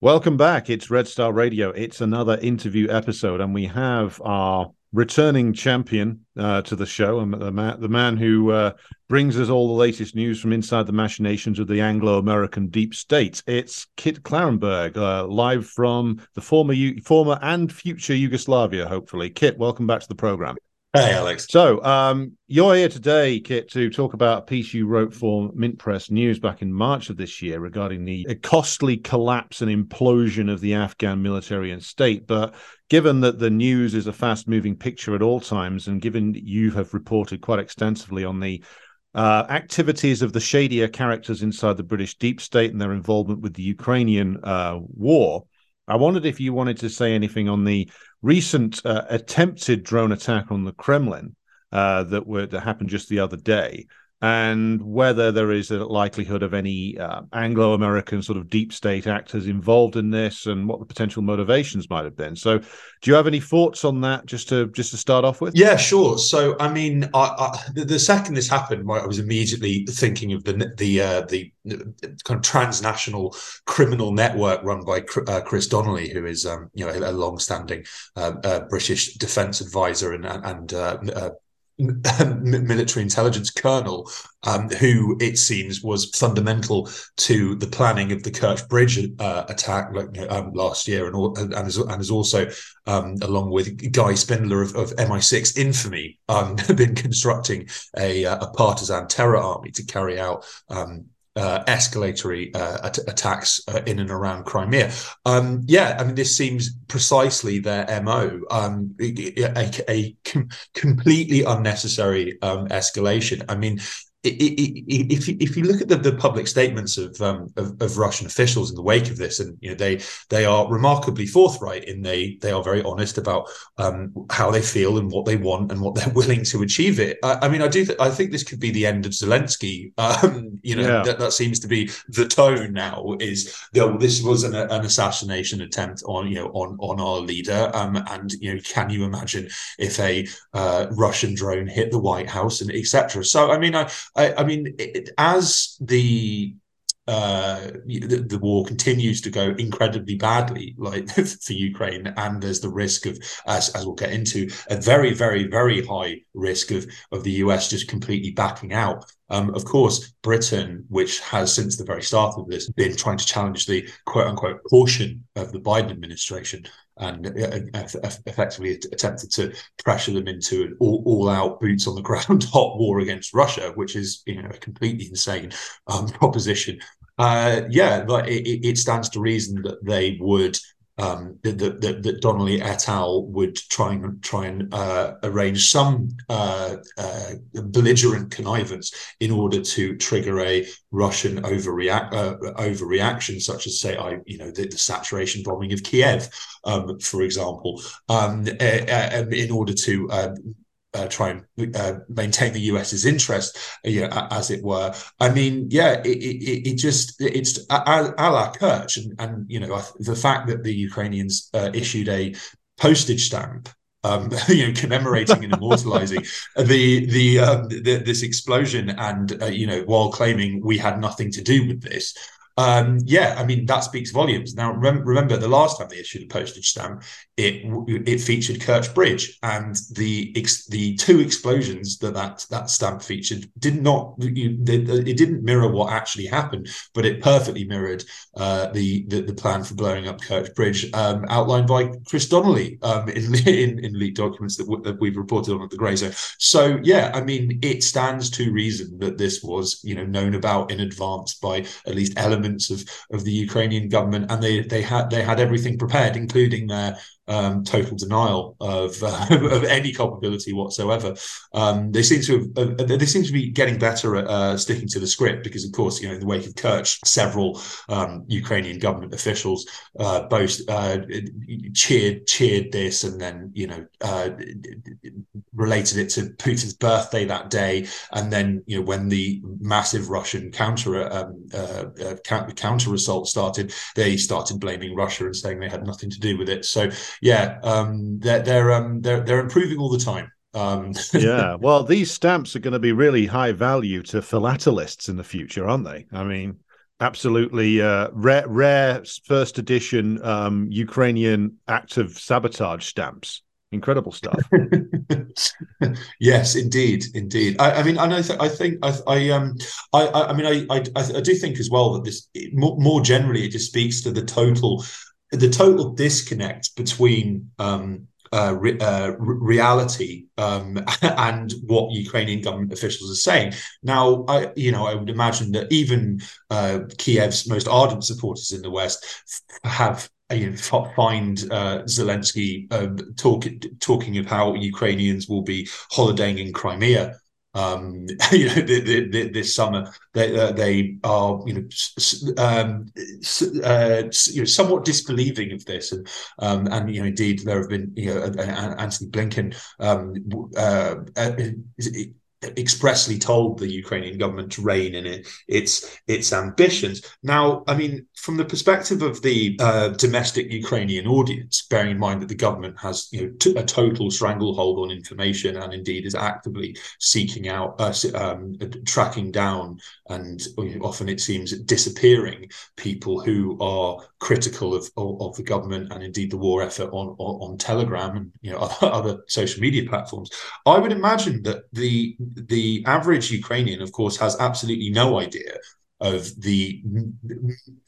Welcome back. It's Red Star Radio. It's another interview episode, and we have our returning champion uh, to the show, and the man, the man who uh, brings us all the latest news from inside the machinations of the Anglo-American deep state. It's Kit Klarenberg, uh, live from the former, former and future Yugoslavia. Hopefully, Kit, welcome back to the program. Hey, Alex. So, um, you're here today, Kit, to talk about a piece you wrote for Mint Press News back in March of this year regarding the costly collapse and implosion of the Afghan military and state. But given that the news is a fast moving picture at all times, and given you have reported quite extensively on the uh, activities of the shadier characters inside the British deep state and their involvement with the Ukrainian uh, war, I wondered if you wanted to say anything on the recent uh, attempted drone attack on the Kremlin uh, that were that happened just the other day, and whether there is a likelihood of any uh, Anglo-American sort of deep state actors involved in this, and what the potential motivations might have been. So, do you have any thoughts on that? Just to just to start off with. Yeah, sure. So, I mean, I, I, the second this happened, I was immediately thinking of the the uh, the kind of transnational criminal network run by uh, Chris Donnelly, who is um, you know a, long-standing uh, uh, British defence advisor and and uh, military intelligence colonel, um, who it seems was fundamental to the planning of the Kerch Bridge uh, attack like, um, last year, and, and, is, and is also, um, along with Guy Spindler of, of MI6 infamy, um, been constructing a, uh, a, partisan terror army to carry out um, uh, escalatory uh, at- attacks uh, in and around Crimea. Um, yeah, I mean, this seems precisely their MO, um, a, a com- completely unnecessary um, escalation. I mean, if you, if you look at the, the public statements of, um, of, of Russian officials in the wake of this, and you know they they are remarkably forthright in they they are very honest about um, how they feel and what they want and what they're willing to achieve it. I, I mean, I do th- I think this could be the end of Zelensky. Um, you know yeah. that, that seems to be the tone now. Is that this was an, an assassination attempt on you know on on our leader, um, and you know can you imagine if a uh, Russian drone hit the White House and etc. So I mean I. I, I mean, it, as the uh, the, the, war continues to go incredibly badly, like for Ukraine, and there's the risk of, as, as we'll get into, a very, very, very high risk of of the US just completely backing out. Um, of course, Britain, which has since the very start of this been trying to challenge the quote unquote portion of the Biden administration and uh, uh effectively attempted to pressure them into an all, all out boots on the ground hot war against Russia, which is you know a completely insane um, proposition. Uh, yeah, but it, it stands to reason that they would um, that, that, that, Donnelly et al. would try and try and uh, arrange some uh, uh, belligerent connivance in order to trigger a Russian overreact uh, overreaction, such as say, I you know the, the saturation bombing of Kiev, um, for example, um, in order to uh, try and uh, maintain the US's interest, uh, you know, as it were. I mean, yeah, it, it, it just it's a, a la Kerch, and, and you know the fact that the Ukrainians uh, issued a postage stamp. Um, you know, commemorating and immortalizing the the, um, the, this explosion, and uh, you know, while claiming we had nothing to do with this, um, yeah, I mean that speaks volumes. Now, rem- remember the last time they issued a postage stamp, it it featured Kerch Bridge, and the ex- the two explosions that that that stamp featured did not you, it didn't mirror what actually happened, but it perfectly mirrored uh, the, the, the plan for blowing up Kerch Bridge, um, outlined by Chris Donnelly um, in, in, in leaked documents that, w- that we've reported on at the Grayzone. So yeah, I mean it stands to reason that this was you know known about in advance by at least elements of of the Ukrainian government, and they they had they had everything prepared, including their um, total denial of uh, of any culpability whatsoever. Um, they seem to have, uh, they seem to be getting better at uh, sticking to the script because, of course, you know, in the wake of Kerch, several um, Ukrainian government officials uh, both uh, cheered cheered this and then you know uh, related it to Putin's birthday that day, and then you know when the massive Russian counter um, counter assault started, they started blaming Russia and saying they had nothing to do with it. So yeah, um, they're they're um, they're they're improving all the time. Um, yeah, well, these stamps are going to be really high value to philatelists in the future, aren't they? I mean, absolutely uh, rare, rare first edition um, Ukrainian active sabotage stamps. Incredible stuff. yes, indeed, indeed. I, I mean, I know. Th- I think I, I um, I, I mean, I, I, I do think as well that this more, more generally it just speaks to the total, the total disconnect between um, uh, re- uh, reality um, and what Ukrainian government officials are saying. Now, I, you know, I would imagine that even uh, Kiev's most ardent supporters in the West have you know, find uh, Zelensky uh, talk, talking of how Ukrainians will be holidaying in Crimea um, you know, the, the, the, this summer they uh, they are you know um, uh, you know somewhat disbelieving of this, and um, and you know indeed there have been you know Antony Blinken um, uh, uh expressly told the Ukrainian government to rein in it, its its ambitions. Now, I mean, from the perspective of the uh, domestic Ukrainian audience, bearing in mind that the government has you know t- a total stranglehold on information and indeed is actively seeking out, uh, um, tracking down, and you know, often it seems disappearing people who are critical of, of, of the government and indeed the war effort on, on, on Telegram and you know other social media platforms. I would imagine that the the average Ukrainian, of course, has absolutely no idea of the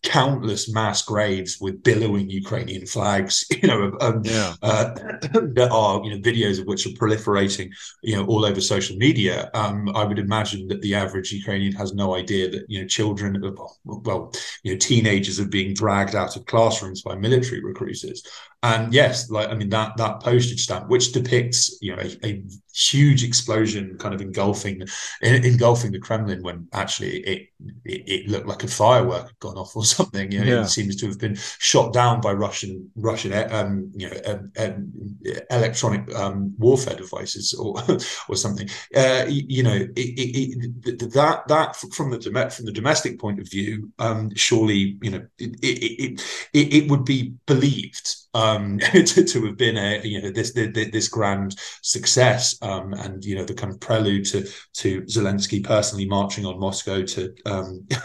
countless mass graves with billowing Ukrainian flags, you know, um, yeah. uh, that are, you know, videos of which are proliferating, you know, all over social media. Um, I would imagine that the average Ukrainian has no idea that, you know, children, well, you know, teenagers are being dragged out of classrooms by military recruiters. And yes, like I mean that that postage stamp, which depicts you know a, a huge explosion kind of engulfing engulfing the Kremlin when actually it, it, it looked like a firework had gone off or something. You know, yeah. it seems to have been shot down by Russian Russian um, you know um, um, electronic um, warfare devices or or something. Uh, you know, it, that that from the from the domestic point of view, um, surely you know it it, it, it would be believed um, to, to have been a you know this this, this grand success um, and you know the kind of prelude to to Zelensky personally marching on Moscow to um,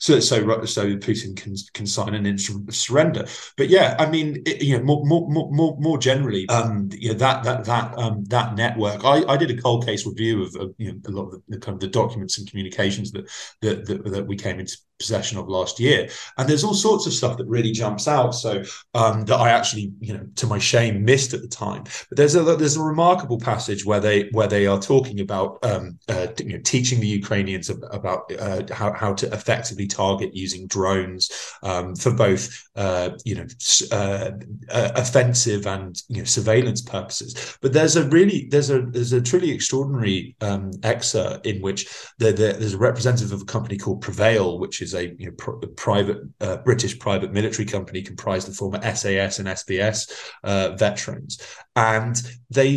so so so Putin can can sign an instrument of surrender. But yeah, I mean it, you know more more more more generally um, you know that that that um, that network. I, I did a cold case review of, of you know a lot of the, kind of the documents and communications that that that, that we came into possession of last year. And there's all sorts of stuff that really jumps out. So um, that I actually, you know, to my shame, missed at the time. But there's a there's a remarkable passage where they where they are talking about um, uh, you know, teaching the Ukrainians about uh, how how to effectively target using drones um, for both uh, you know uh, uh, offensive and you know surveillance purposes. But there's a really there's a there's a truly extraordinary um, excerpt in which the, the, there's a representative of a company called Prevail, which is is a you know, pr- private uh, British private military company comprised of former SAS and SBS uh, veterans, and they,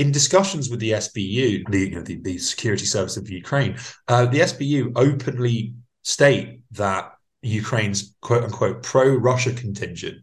in discussions with the SBU, the, you know, the, the security service of Ukraine, uh, the SBU openly state that Ukraine's quote unquote pro Russia contingent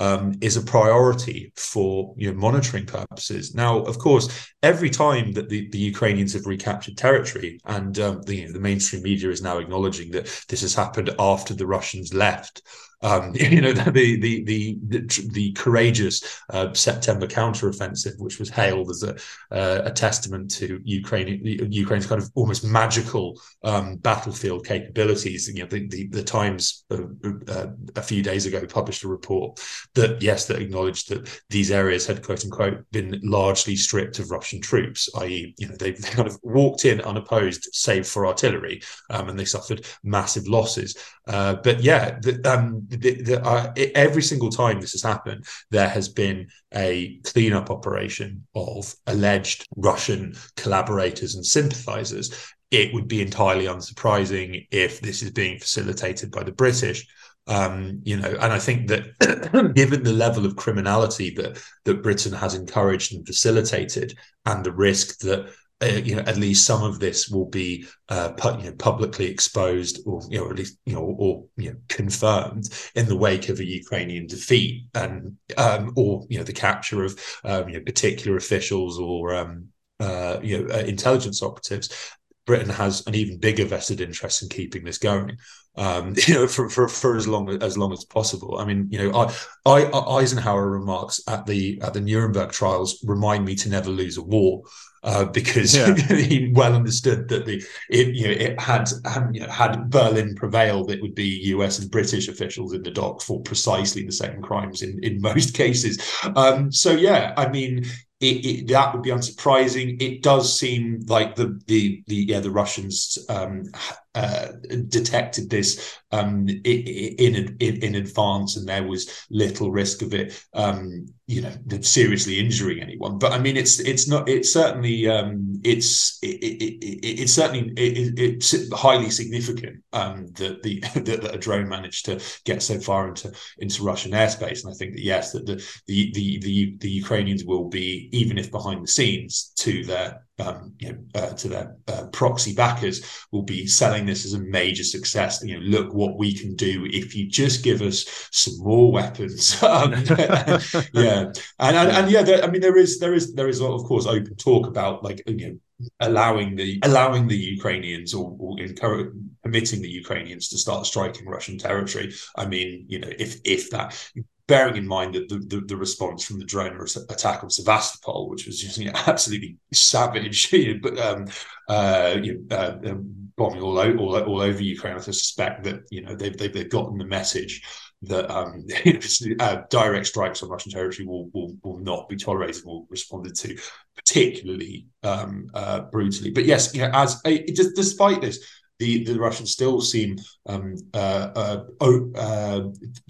um, is a priority for you know, monitoring purposes. Now, of course, every time that the, the Ukrainians have recaptured territory, and um, the, you know, the mainstream media is now acknowledging that this has happened after the Russians left, um, you know the the the the, the courageous uh, September counteroffensive, which was hailed as a uh, a testament to Ukraine Ukraine's kind of almost magical um, battlefield capabilities. You know, the the, the Times uh, uh, a few days ago published a report that yes, that acknowledged that these areas had quote unquote been largely stripped of Russian troops, i.e., you know they, they kind of walked in unopposed, save for artillery, um, and they suffered massive losses. Uh, but yeah, the, um, the, the, uh, every single time this has happened, there has been a cleanup operation of alleged Russian collaborators and sympathizers. It would be entirely unsurprising if this is being facilitated by the British. Um, you know, and I think that given the level of criminality that that Britain has encouraged and facilitated, and the risk that uh, you know, at least some of this will be uh, pu- you know, publicly exposed, or you know, at least you know, or you know, confirmed in the wake of a Ukrainian defeat, and um, or you know, the capture of um, you know, particular officials or um, uh, you know, uh, intelligence operatives. Britain has an even bigger vested interest in keeping this going. Um, you know, for, for, for as long as long as possible. I mean, you know, I, I, Eisenhower remarks at the at the Nuremberg trials remind me to never lose a war uh, because yeah. he well understood that the it you know it had, had you know had Berlin prevailed, it would be U.S. and British officials in the dock for precisely the same crimes in in most cases. Um, so yeah, I mean. It, it, that would be unsurprising. It does seem like the the the yeah the Russians um, uh, detected this um, in, in, in advance, and there was little risk of it, um, you know, seriously injuring anyone. But I mean, it's it's not. It's certainly um, it's it, it, it's certainly it's highly significant um, that the that a drone managed to get so far into into Russian airspace. And I think that yes, that the the the the, the Ukrainians will be even if behind the scenes to their um, you know, uh, to their uh, proxy backers will be selling this as a major success. You know, look what we can do if you just give us some more weapons. um, yeah, and, and, and yeah, there, I mean, there is there is there is of course open talk about like you know allowing the allowing the Ukrainians or, or permitting the Ukrainians to start striking Russian territory. I mean, you know, if if that bearing in mind that the, the, the, response from the drone attack on Sevastopol, which was just you know, absolutely savage, but um, uh, you know, uh, um, bombing all, all, all over Ukraine, I suspect that you know they've they've, they've gotten the message that um, uh, direct strikes on Russian territory will, will will not be tolerated, will responded to particularly um, uh, brutally. But yes, you know, as a, despite this, the, the Russians still seem, um, uh, uh, uh,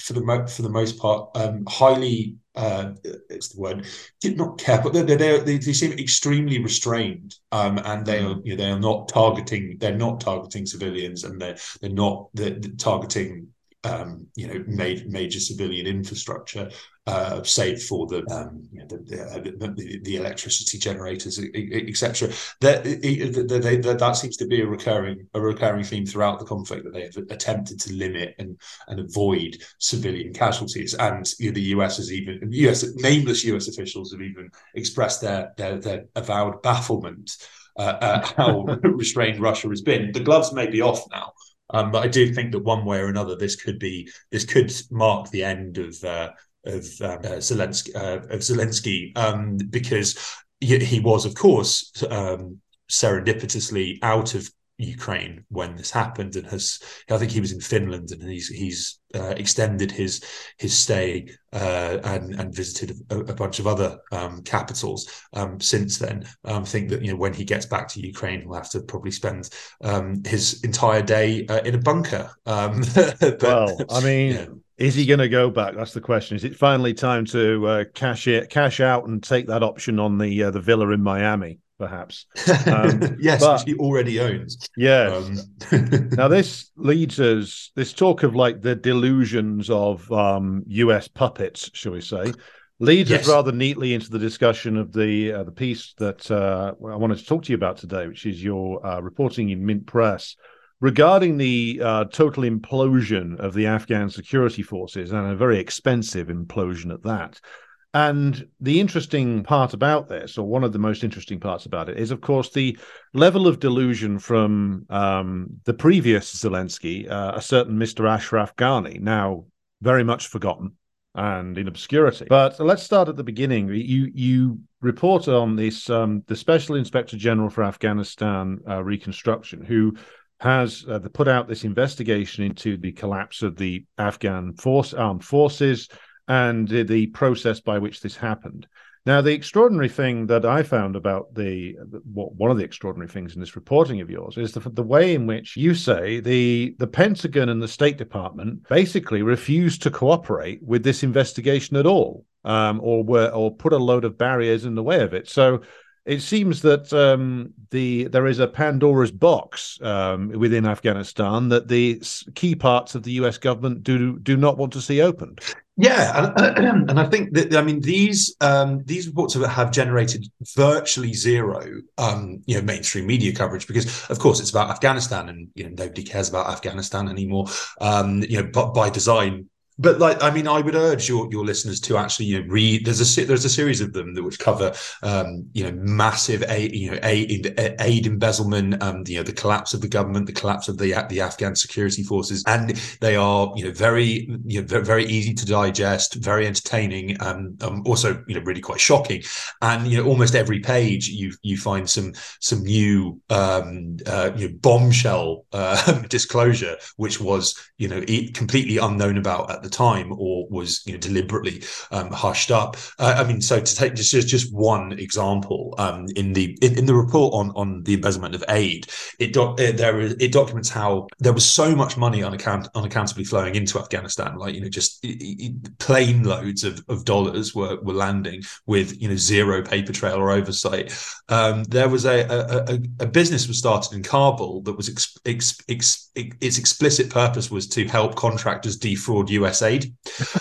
for the for the most part, um, highly uh, it's the word Did not careful. They, they, they, they seem extremely restrained, um, and they are you know, they are not targeting. They're not targeting civilians, and they're they're not they're targeting um, you know major, major civilian infrastructure uh, save for the, um, you know, the, the, the, electricity generators, etc. That, that, that seems to be a recurring a recurring theme throughout the conflict that they have attempted to limit and and avoid civilian casualties. And you know, the US has even US nameless US officials have even expressed their their, their avowed bafflement uh, at how restrained Russia has been. The gloves may be off now. Um, but I do think that one way or another, this could be this could mark the end of uh, of um, uh, Zelensky, uh, of Zelensky. Um, because he, he, was, of course, um, serendipitously out of Ukraine when this happened, and has I think he was in Finland, and he's he's uh, extended his his stay uh, and and visited a, a bunch of other um, capitals um, since then. Um, I think that you know when he gets back to Ukraine, he'll have to probably spend um, his entire day uh, in a bunker. Um, but, well, I mean. Yeah. Is he going to go back? That's the question. Is it finally time to uh, cash it, cash out, and take that option on the uh, the villa in Miami? Perhaps. Um, yes, but, which he already owns. Yes. Um. now this leads us. This talk of like the delusions of um, U.S. puppets, shall we say, leads yes. us rather neatly into the discussion of the uh, the piece that uh, I wanted to talk to you about today, which is your uh, reporting in Mint Press regarding the uh, total implosion of the Afghan security forces and a very expensive implosion at that. And the interesting part about this, or one of the most interesting parts about it, is of course the level of delusion from um, the previous Zelensky, uh, a certain Mr. Ashraf Ghani, now very much forgotten and in obscurity. But let's start at the beginning. You you report on this um, the Special Inspector General for Afghanistan uh, Reconstruction, who has uh, put out this investigation into the collapse of the Afghan force armed forces and the, process by which this happened. Now, the extraordinary thing that I found about the, what one of the extraordinary things in this reporting of yours is the, the way in which you say the the Pentagon and the State Department basically refused to cooperate with this investigation at all, um, or were or put a load of barriers in the way of it. So it seems that um, the there is a Pandora's box um, within Afghanistan that the key parts of the U.S. government do do not want to see opened. Yeah, and, and I think that I mean these um, these reports have generated virtually zero, um, you know, mainstream media coverage because, of course, it's about Afghanistan, and you know nobody cares about Afghanistan anymore. Um, you know, but by design, but like I mean, I would urge your your listeners to actually you know read. There's a there's a series of them that which cover um, you know massive aid you know aid aid embezzlement, um, you know the collapse of the government, the collapse of the the Afghan security forces, and they are you know very you know very easy to digest, very entertaining, um, um also you know really quite shocking, and you know almost every page you you find some some new um, uh, you know bombshell uh, disclosure, which was you know completely unknown about at the time or was you know deliberately um, hushed up. Uh, I mean, so to take just just one example um, in the in, in, the report on on the embezzlement of aid, it, do, it there it documents how there was so much money unaccount, unaccountably flowing into Afghanistan, like you know just it, plane loads of, of dollars were were landing with you know zero paper trail or oversight. Um, there was a, a, a, a business was started in Kabul that was ex, ex, ex, its explicit purpose was to help contractors defraud US aid,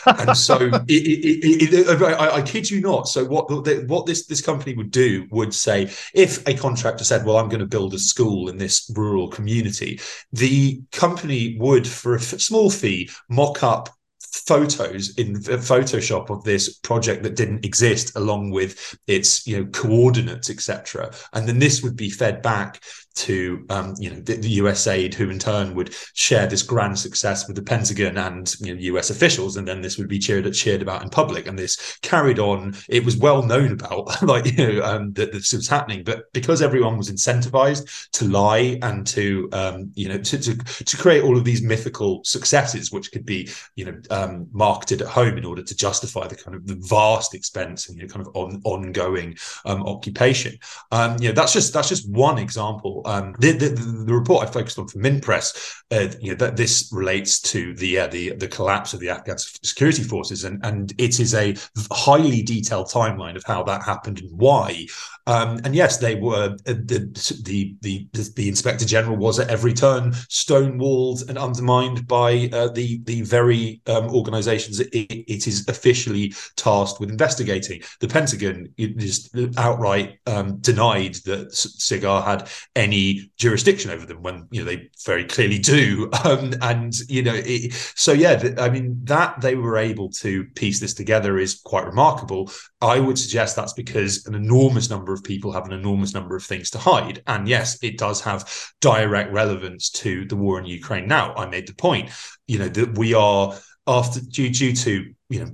and so it, it, it, uh, I, I, kid you not. So what what this this company would do would say if a contractor said, "Well, I'm going to build a school in this rural community," the company would, for a small fee, mock up photos in uh, photoshop of this project that didn't exist along with its you know coordinates etc and then this would be fed back to um, you know the, the, US aid, who in turn would share this grand success with the Pentagon and you know, US officials, and then this would be cheered cheered about in public. And this carried on. It was well known about, like you know, um, that this was happening, but because everyone was incentivized to lie and to um, you know to, to, to create all of these mythical successes, which could be you know um, marketed at home in order to justify the kind of the vast expense and you know kind of on, ongoing um, occupation. Um, you know that's just that's just one example um, the, the, the, report I focused on for Mint Press, uh, you know, that this relates to the uh, the the collapse of the Afghan security forces, and and it is a highly detailed timeline of how that happened and why. Um, and yes, they were uh, the, the, the the inspector general was at every turn stonewalled and undermined by uh, the the very um, organisations it, it is officially tasked with investigating. The Pentagon just outright um, denied that SIGAR had any jurisdiction over them when you know they very clearly do. Um, and you know, it, so yeah, I mean that they were able to piece this together is quite remarkable. I would suggest that's because an enormous number of people have an enormous number of things to hide. And yes, it does have direct relevance to the war in Ukraine. Now, I made the point, you know, that we are after due, due to you know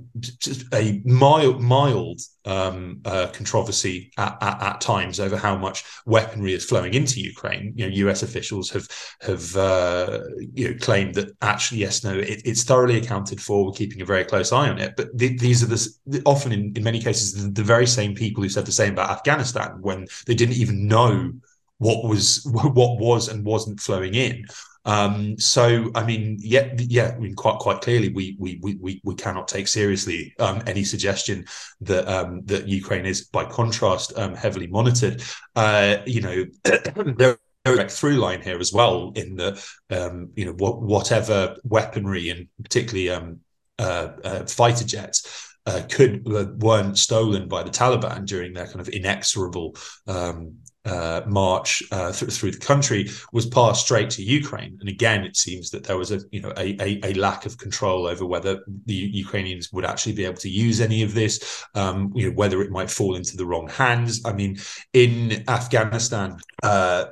a mild mild um, uh, controversy at, at, at, times over how much weaponry is flowing into Ukraine. You know, U.S. officials have have uh, you know claimed that actually yes, no, it, it's thoroughly accounted for. We're keeping a very close eye on it. But th- these are the often in, in many cases the, the very same people who said the same about Afghanistan when they didn't even know what was what was and wasn't flowing in. Um, so, I mean, yeah, yeah, I mean, quite quite clearly, we we we we cannot take seriously um, any suggestion that um, that Ukraine is, by contrast, um, heavily monitored. Uh, you know, there direct through line here as well in the um, you know what, whatever weaponry and particularly um, uh, uh, fighter jets uh, could weren't stolen by the Taliban during their kind of inexorable um, uh, march uh, th- through the country was passed straight to Ukraine. And again, it seems that there was a you know a, a, a lack of control over whether the Ukrainians would actually be able to use any of this, um, you know whether it might fall into the wrong hands. I mean, in Afghanistan, uh,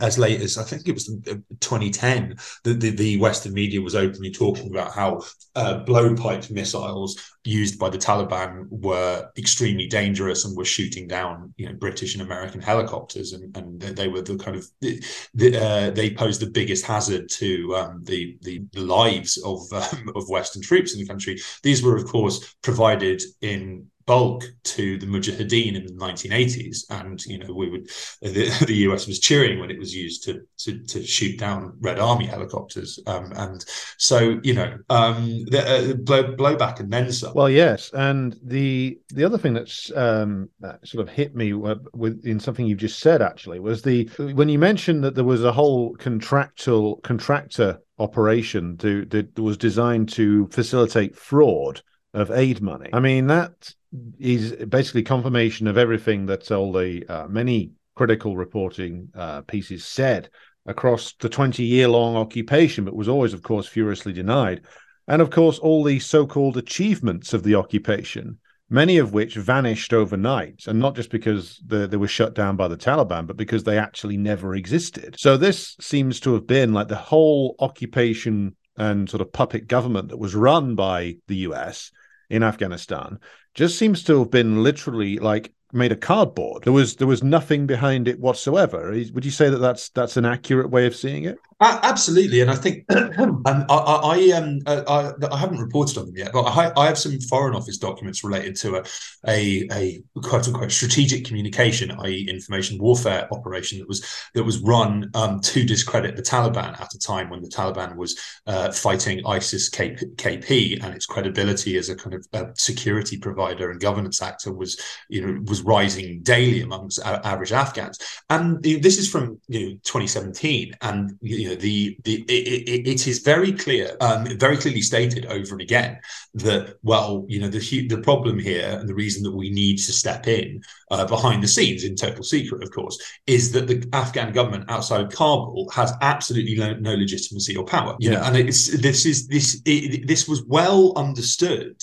as late as I think it was 2010, the, the, the Western media was openly talking about how uh, blowpipe missiles used by the Taliban were extremely dangerous and were shooting down, you know, British and American helicopters, and, and they were the kind of the, the, uh, they posed the biggest hazard to um, the, the lives of um, of Western troops in the country. These were, of course, provided in bulk to the Mujahideen in the 1980s, and you know we would the, the US was cheering when it was used to to, to shoot down Red Army helicopters, um, and so you know um, the, uh, blow, blowback and then some. Well, yes, and the the other thing that's um, that sort of hit me with in something you've just said actually was the when you mentioned that there was a whole contractual contractor operation that was designed to facilitate fraud of aid money. I mean, that is basically confirmation of everything that all the uh, many critical reporting uh, pieces said across the 20 year long occupation, but was always, of course, furiously denied. And of course, all the so called achievements of the occupation, many of which vanished overnight, and not just because the, they were shut down by the Taliban, but because they actually never existed. So this seems to have been like the whole occupation and sort of puppet government that was run by the US in Afghanistan just seems to have been literally like made a cardboard. There was there was nothing behind it whatsoever. Would you say that that's that's an accurate way of seeing it? Uh, absolutely, and I think um, I, I, um, I, I, haven't reported on them yet, but I, I have some Foreign Office documents related to a a, a quote unquote strategic communication, i.e., information warfare operation that was that was run um, to discredit the Taliban at a time when the Taliban was uh, fighting ISIS KP, and its credibility as a kind of a security provider and governance actor was you know was rising daily amongst average Afghans, and this is from you know 2017, and you know, know the the it, it is very clear, um, very clearly stated over and again that well, you know the the problem here and the reason that we need to step in uh, behind the scenes in total secret, of course, is that the Afghan government outside of Kabul has absolutely no, no legitimacy or power. You yeah. know, and it's this is this it, this was well understood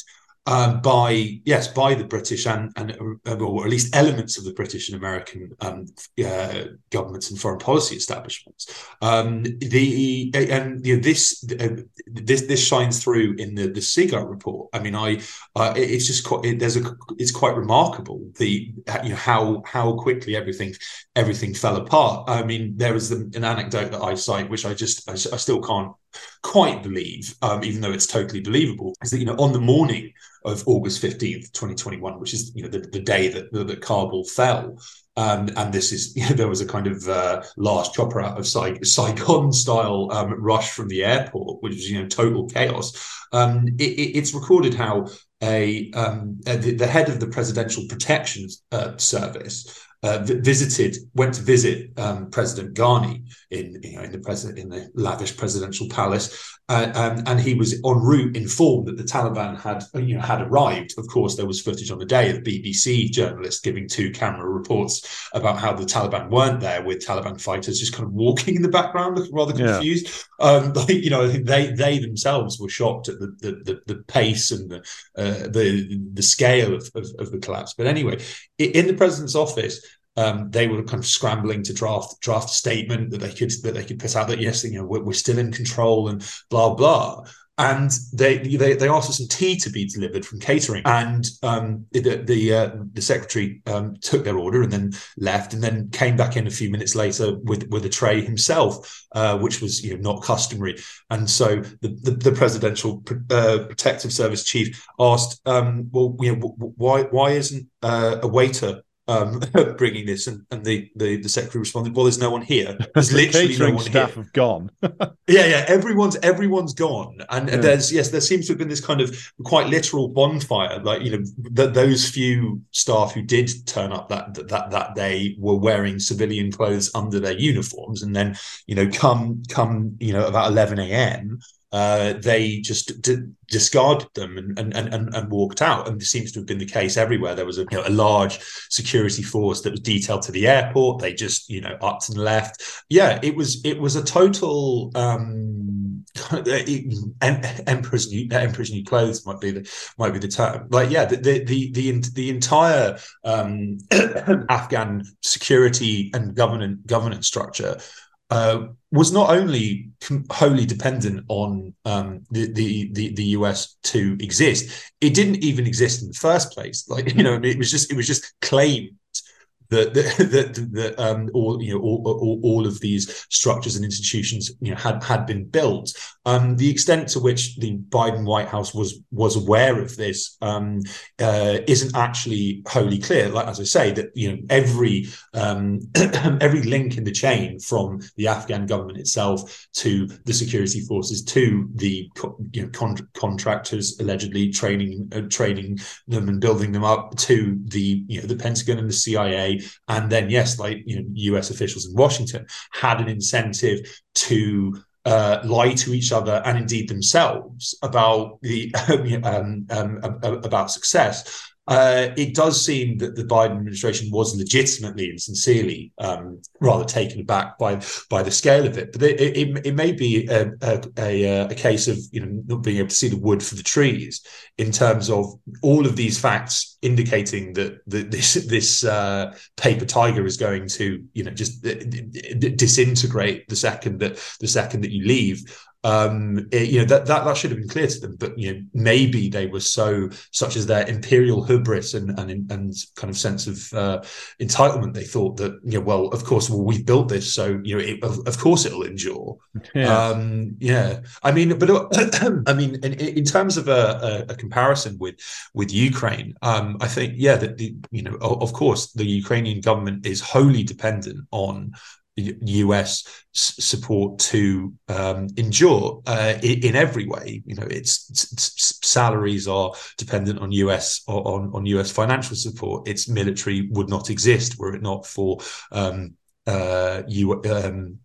um, by yes by the British and and uh, or at least elements of the British and American um, uh, governments and foreign policy establishments. Um, the and you know, this uh, this this shines through in the the SIGAR report. I mean, I uh, it's just quite it, there's a it's quite remarkable the you know how how quickly everything everything fell apart. I mean, there was an anecdote that I cite which I just I, I still can't quite believe, um, even though it's totally believable, is that you know on the morning of August fifteenth, twenty twenty one, which is you know the, the day that that Kabul fell. Um, and this is you know, there was a kind of uh, last chopper out of Saigon style um, rush from the airport, which was you know total chaos. Um, it, it, it's recorded how a, um, the, the, head of the Presidential Protection uh, Service uh, visited, went to visit um, President Ghani in you know in the president in the lavish presidential palace, uh, um, and he was en route informed that the Taliban had you know had arrived. Of course, there was footage on the day of BBC journalists giving two camera reports about how the Taliban weren't there, with Taliban fighters just kind of walking in the background, looking rather confused. Yeah. Um, like, you know, I think they they themselves were shocked at the the, the, the pace and the uh, the the scale of, of, of the collapse. But anyway, in the president's office um, they were kind of scrambling to draft draft a statement that they could that they could put out that yes, you know, we're, we're still in control and blah blah. And they they they asked for some tea to be delivered from catering, and um, the the, uh, the secretary um, took their order and then left, and then came back in a few minutes later with with a tray himself, uh, which was you know not customary. And so the the, the presidential uh, protective service chief asked, um, well, you know, why why isn't uh, a waiter um, bringing this, and, and the, the, the secretary responded, "Well, there's no one here. There's the literally no one here staff here. have gone. yeah, yeah, everyone's everyone's gone, and yeah. there's yes, there seems to have been this kind of quite literal bonfire. Like you know, that those few staff who did turn up that that that day were wearing civilian clothes under their uniforms, and then you know, come come you know about 11 a.m uh, they just d- discarded them and, and, and, and walked out. And this seems to have been the case everywhere. There was a, you know, a large security force that was detailed to the airport. They just, you know, upped and left. Yeah, it was it was a total um, emperor's new emperor's new clothes might be the might be the term. Like, yeah, the the the the, the entire um, Afghan security and governance governance structure uh, was not only wholly dependent on um, the, the, the the US to exist; it didn't even exist in the first place. Like you know, it was just it was just claimed that that that um, all you know all, all, all, of these structures and institutions you know had had been built. Um, the extent to which the Biden White House was was aware of this um, uh, isn't actually wholly clear. Like as I say, that you know every um, every link in the chain from the Afghan government itself to the security forces to the you know, con- contractors allegedly training uh, training them and building them up to the you know the Pentagon and the CIA and then yes, like you know, U.S. officials in Washington had an incentive to uh, lie to each other and indeed themselves about the um, um, about success. Uh, it does seem that the Biden administration was legitimately and sincerely um, rather taken aback by by the scale of it. But it, it, it may be a, a, a, a, case of you know not being able to see the wood for the trees in terms of all of these facts indicating that, that this this uh, paper tiger is going to you know just uh, disintegrate the second that the second that you leave um, it, you know that, that that should have been clear to them. But you know, maybe they were so such as their imperial hubris and and and kind of sense of uh, entitlement. They thought that you know, well, of course, well, we've built this, so you know, it, of, of, course, it'll endure. Yeah. Um, yeah. I mean, but I mean, in, in terms of a, a, a, comparison with with Ukraine, um, I think yeah, that the you know, of course, the Ukrainian government is wholly dependent on US support to um, endure uh, in, in, every way. You know, its, its, salaries are dependent on US on on US financial support. Its military would not exist were it not for um, uh, U, um,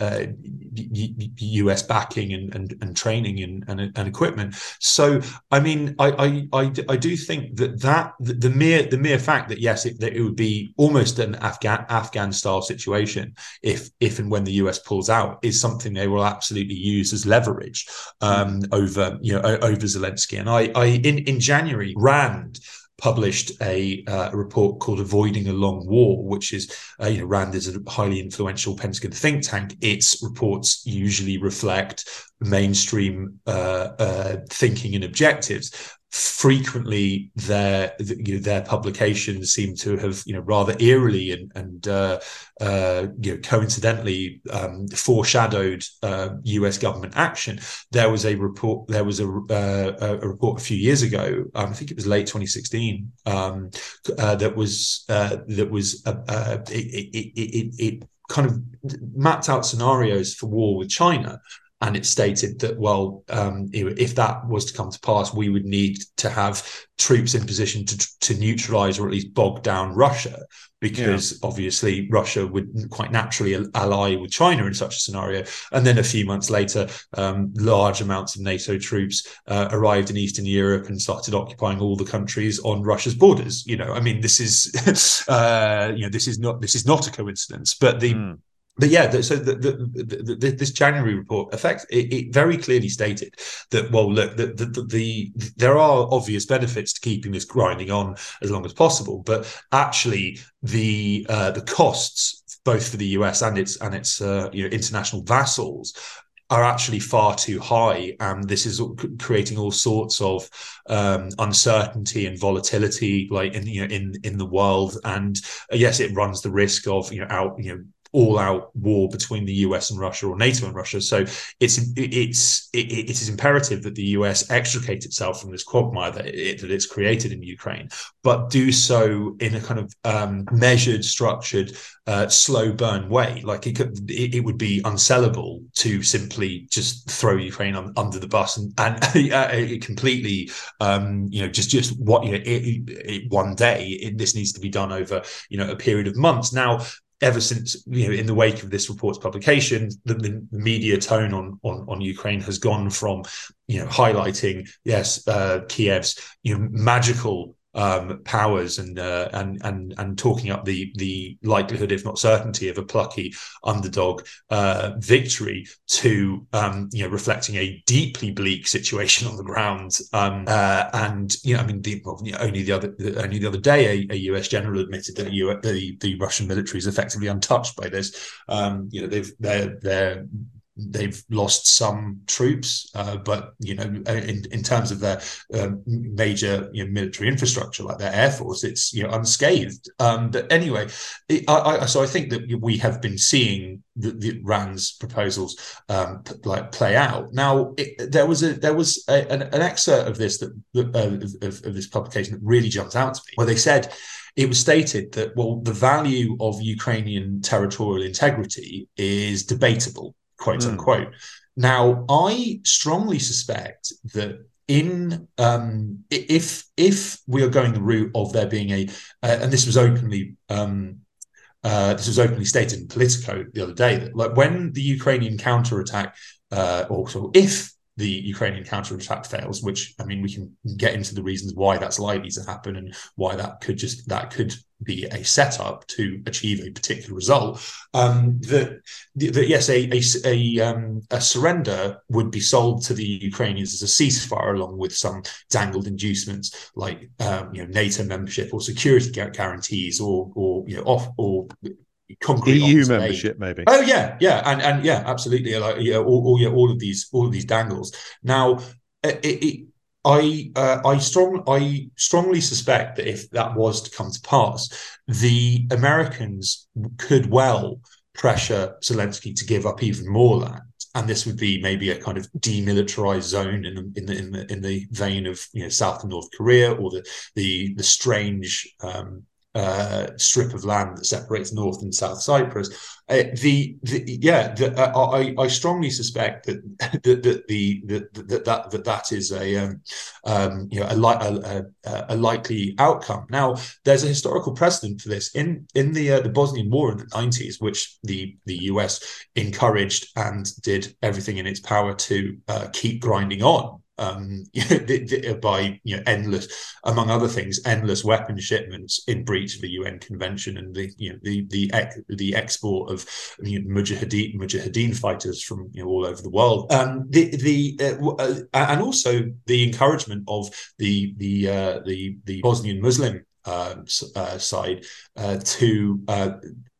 uh, US backing and, and, and training and, and, and, equipment. So, I mean, I, I, I, I, do think that that the mere the mere fact that yes, it, that it would be almost an Afghan Afghan style situation if if and when the US pulls out is something they will absolutely use as leverage um, mm. over you know over Zelensky. And I, I in in January, Rand published a, uh, report called "Avoiding a Long War," which is, uh, you know, Rand is a highly influential Pentagon think tank. Its reports usually reflect mainstream uh, uh thinking and objectives frequently their you know, their publications seem to have you know rather eerily and and uh, uh, you know coincidentally um, foreshadowed uh, U.S. government action. There was a report. There was a, uh, a report a few years ago. Um, I think it was late 2016. Um, uh, that was uh, that was it, it, it, it kind of mapped out scenarios for war with China and it stated that well um, if that was to come to pass we would need to have troops in position to, to neutralize or at least bog down russia because yeah. obviously russia would quite naturally ally with china in such a scenario. And then a few months later um, large amounts of nato troops uh, arrived in eastern europe and started occupying all the countries on russia's borders. You know i mean this is uh, you know this is not this is not a coincidence but the mm but yeah, so the, the, the, this January report affects it, it, very clearly stated that well, look, the, the, there are obvious benefits to keeping this grinding on as long as possible, but actually the uh, the costs both for the US and its and its uh, you know international vassals are actually far too high, and this is creating all sorts of um, uncertainty and volatility, like in you know in in the world. And uh, yes, it runs the risk of you know out you know all out war between the US and Russia or NATO and Russia. So it's it's it, it is imperative that the US extricate itself from this quagmire that, it, that it's created in Ukraine, but do so in a kind of um, measured, structured, uh, slow burn way. Like it could, it, it, would be unsellable to simply just throw Ukraine on, under the bus and and uh, completely, um, you know, just just what you know, one day. this needs to be done over you know a period of months. Now ever since you know in the wake of this report's publication the, the, media tone on, on on ukraine has gone from you know highlighting yes uh kiev's you know magical um, powers and uh, and and and talking up the the likelihood, if not certainty, of a plucky underdog uh, victory to um, you know reflecting a deeply bleak situation on the ground. Um, uh, and you know, I mean, the, well, you know, only the other only the other day, a, a US general admitted that the, the, the Russian military is effectively untouched by this. Um, you know, they've they're they're they've lost some troops, uh, but you know, in, in terms of their uh, major you know, military infrastructure, like their air force, it's you know unscathed. Um, but anyway, it, I, I, so I think that we have been seeing the, the Rand's proposals um, p- like play out. Now, it, there was a there was a, an, an, excerpt of this that uh, of, of this publication that really jumped out to me, where they said it was stated that well the value of ukrainian territorial integrity is debatable quote mm. unquote. Now, I strongly suspect that in um, if if we are going the route of there being a uh, and this was openly um, uh, this was openly stated in Politico the other day that like when the Ukrainian counterattack uh, or so if the Ukrainian counterattack fails, which I mean we can get into the reasons why that's likely to happen and why that could just that could be a setup to achieve a particular result. Um, that, that yes, a a, a, um, a, surrender would be sold to the Ukrainians as a ceasefire, along with some dangled inducements like um, you know NATO membership or security guarantees or or you know off or concrete EU membership, maybe. Oh yeah, yeah, and and yeah, absolutely. Like yeah, all, all yeah, all of these all of these dangles. Now, it, it, I uh, I strong I strongly suspect that if that was to come to pass, the Americans could well pressure Zelensky to give up even more land. And this would be maybe a kind of demilitarized zone in the in the in the, in the vein of you know South and North Korea or the the the strange um, uh, strip of land that separates North and South Cyprus. Uh, the, the, yeah, the, uh, I, I strongly suspect that that that the that that that, that, is a um, um, you know a, a, a, a, likely outcome. Now, there's a historical precedent for this in in the uh, the Bosnian War in the 90s, which the the US encouraged and did everything in its power to uh, keep grinding on um, by you know endless, among other things, endless weapon shipments in breach of the UN Convention and the you know the the the export of you know, mujahideen mujahideen fighters from you know all over the world. Um, the the uh, uh, and also the encouragement of the the uh, the the Bosnian Muslim um, uh, side uh, to uh,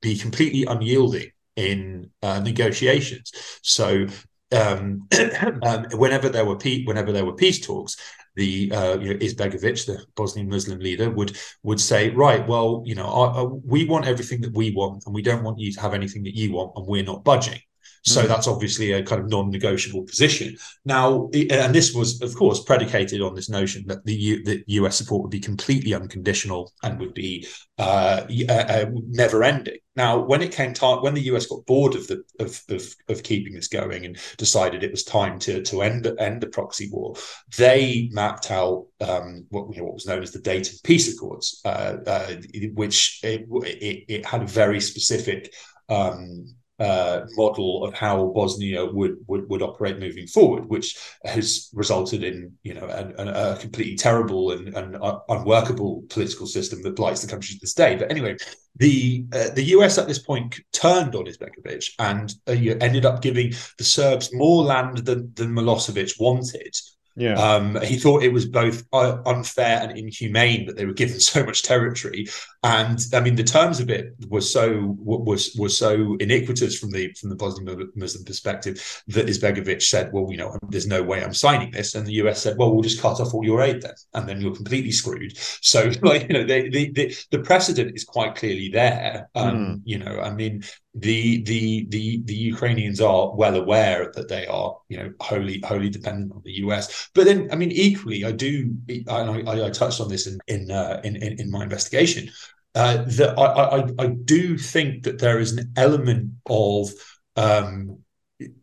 be completely unyielding in uh, negotiations. So um, um, whenever there were pe- whenever there were peace talks, the uh, you know, Izetbegovic, the Bosnian Muslim leader, would would say, right, well, you know, our, our, we want everything that we want, and we don't want you to have anything that you want, and we're not budging. So mm. that's obviously a kind of non-negotiable position. Now, and this was, of course, predicated on this notion that the U, that US support would be completely unconditional and would be uh, uh, uh, never-ending. Now, when it came time, when the US got bored of the of, of, of keeping this going and decided it was time to to end end the proxy war, they mapped out um, what you know, what was known as the Dayton Peace Accords, uh, uh, which it, it, it, had a very specific um, uh, model of how Bosnia would, would would operate moving forward, which has resulted in you know a, a completely terrible and, and, unworkable political system that blights the country to this day. But anyway, the uh, the US at this point turned on Izetbegovic and uh, ended up giving the Serbs more land than than Milosevic wanted. Yeah. Um, he thought it was both uh, unfair and inhumane that they were given so much territory, and I mean the terms of it were so was was so iniquitous from the from the Bosnian Muslim perspective that Izetbegovic said, "Well, you know, there's no way I'm signing this," and the US said, "Well, we'll just cut off all your aid then, and then you're completely screwed." So, like you know, the the the, precedent is quite clearly there. Um, mm. You know, I mean, the the the the Ukrainians are well aware that they are you know wholly wholly dependent on the US. But then I mean equally I do I, I, I touched on this in in, uh, in in my investigation uh, that I, I I do think that there is an element of um,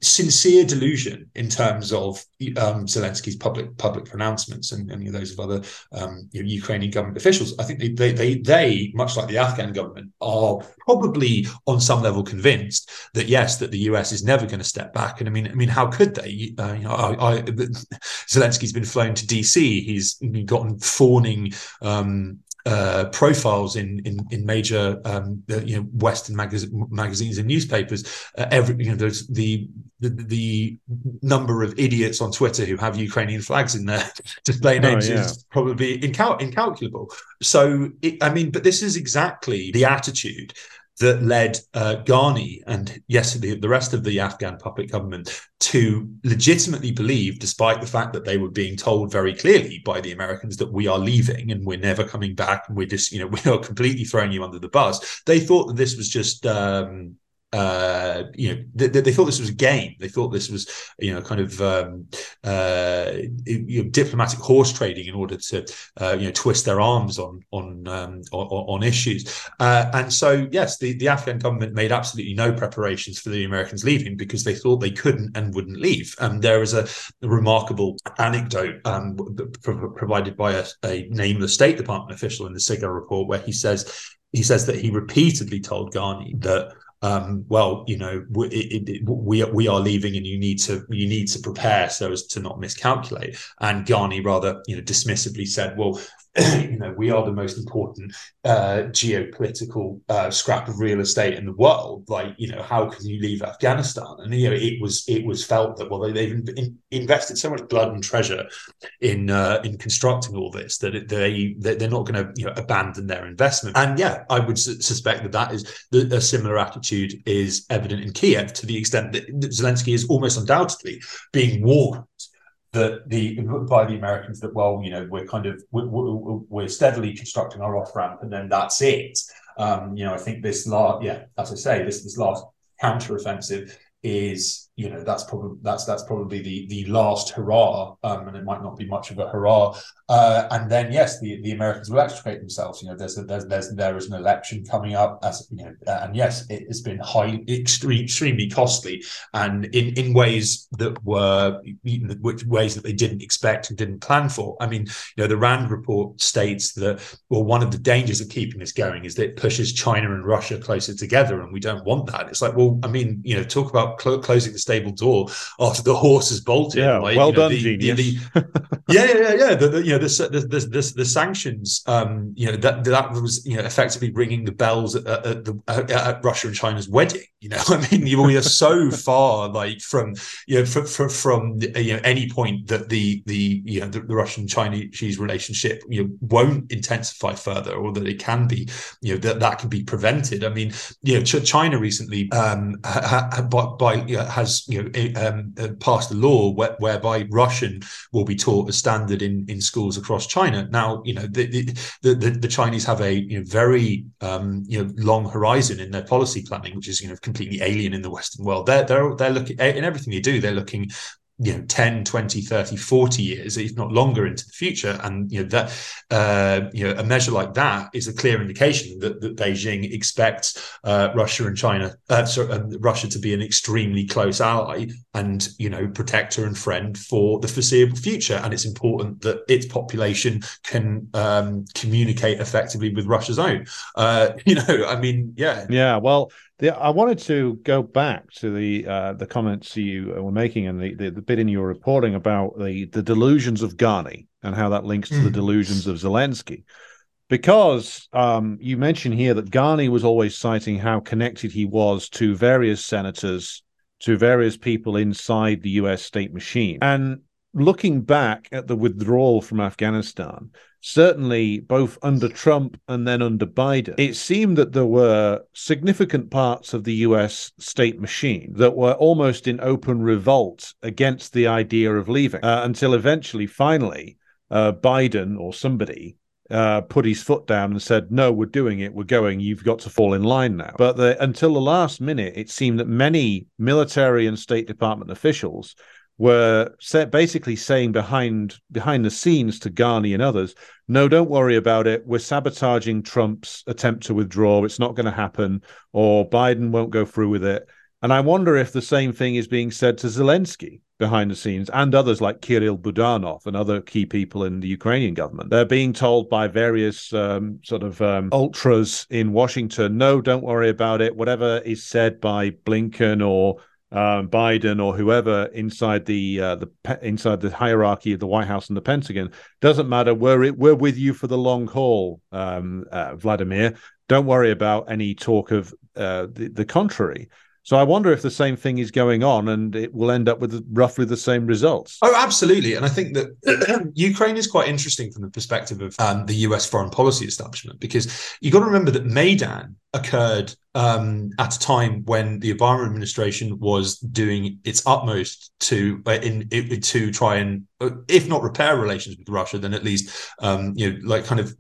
sincere delusion in terms of um, Zelensky's public public pronouncements and any of those of other um, you know, Ukrainian government officials. I think they, they, they they much like the Afghan government are probably on some level convinced that yes that the US is never going to step back. And I mean I mean how could they? Uh, you know I, I, Zelensky's been flown to DC. He's gotten fawning um, uh, profiles in in, in major um, you know Western magaz- magazines and newspapers. Uh, every you know there's the, the, the number of idiots on Twitter who have Ukrainian flags in their display oh, names oh, yeah. is probably incal- incalculable. So it, I mean, but this is exactly the attitude that led uh, Ghani and yes, the, the rest of the Afghan puppet government to legitimately believe, despite the fact that they were being told very clearly by the Americans that we are leaving and we're never coming back and we're just, you know, we are completely throwing you under the bus. They thought that this was just um, uh, you know, they, they, thought this was a game. They thought this was, you know, kind of um, uh, you know, diplomatic horse trading in order to, uh, you know, twist their arms on on um, on, on, issues. Uh, and so, yes, the, the Afghan government made absolutely no preparations for the Americans leaving because they thought they couldn't and wouldn't leave. And there is a, a remarkable anecdote um, provided by a, a nameless State Department official in the SIGAR report where he says he says that he repeatedly told Ghani that um, well, you know, we, it, it, we we are leaving, and you need to you need to prepare so as to not miscalculate. And Ghani rather, you know, dismissively said, well, you know, we are the most important uh, geopolitical uh, scrap of real estate in the world. Like, you know, how can you leave Afghanistan? And you know, it was it was felt that well, they, have in, invested so much blood and treasure in uh, in constructing all this that they they're not going to you know abandon their investment. And yeah, I would su- suspect that that is the, a similar attitude is evident in Kiev to the extent that Zelensky is almost undoubtedly being warned that the by the Americans that well, you know, we're kind of we're, we're steadily constructing our off ramp, and then that's it. Um, you know, I think this last, yeah, as I say, this this last counteroffensive is you know that's probably that's that's probably the the last hurrah um, and it might not be much of a hurrah. Uh, and then yes the the americans will extricate themselves. You know there's a, there's there's there is an election coming up as you know and yes it has been high extremely extremely costly and in in ways that were which ways that they didn't expect and didn't plan for. I mean you know the rand report states that well one of the dangers of keeping this going is that it pushes china and russia closer together and we don't want that. It's like well i mean you know talk about cl- closing the stable door after the horse has bolted. Yeah, like, well you know, done, the, genius. The, the, yeah, yeah, yeah, yeah. The, you know, the the, the, the sanctions. Um, you know that that was you know effectively ringing the bells at, at, the, at Russia and China's wedding. You know, I mean, we are so far like from you know from, from, from you know any point that the the you know the, Russian Chinese relationship you know won't intensify further, or that it can be you know that that can be prevented. I mean, you know, Ch- China recently um, ha, ha, by, by you know, has you know um, uh, passed a law where, whereby Russian will be taught as standard in in schools across China. Now, you know, the the, the, the Chinese have a you know, very um, you know long horizon in their policy planning, which is you know completely alien in the Western world. They're they're they're looking in everything they do. They're looking you know 10 20 30 40 years if not longer into the future. And you know that uh, you know a measure like that is a clear indication that, that beijing expects uh, russia and china uh, sorry, uh, russia to be an extremely close ally and you know protector and friend for the foreseeable future. And it's important that its population can um, communicate effectively with russia's own. Uh, you know i mean yeah. Yeah well the, I wanted to go back to the uh, the comments you were making and the, the, the, bit in your reporting about the, the delusions of Ghani and how that links to mm. the delusions of Zelensky. Because um, you mentioned here that Ghani was always citing how connected he was to various senators, to various people inside the US state machine. And looking back at the withdrawal from Afghanistan, certainly both under Trump and then under Biden, it seemed that there were significant parts of the US state machine that were almost in open revolt against the idea of leaving uh, until eventually, finally, uh, Biden or somebody uh, put his foot down and said, "No, we're doing it. We're going. You've got to fall in line now." But the, until the last minute, it seemed that many military and State Department officials were basically saying behind behind the scenes to Ghani and others, no, don't worry about it. We're sabotaging Trump's attempt to withdraw. It's not going to happen, or Biden won't go through with it. And I wonder if the same thing is being said to Zelensky behind the scenes and others like Kirill Budanov and other key people in the Ukrainian government. They're being told by various um, sort of um, ultras in Washington, no, don't worry about it. Whatever is said by Blinken or um, Biden or whoever inside the uh, the inside the hierarchy of the White House and the Pentagon doesn't matter. We're we're with you for the long haul, um, uh, Vladimir. Don't worry about any talk of uh, the, the contrary. So I wonder if the same thing is going on and it will end up with roughly the same results. Oh, absolutely. And I think that Ukraine is quite interesting from the perspective of um, the US foreign policy establishment because you've got to remember that Maidan occurred um, at a time when the Obama administration was doing its utmost to uh, in, in, to try and, uh, if not repair relations with Russia, then at least um, you know like kind of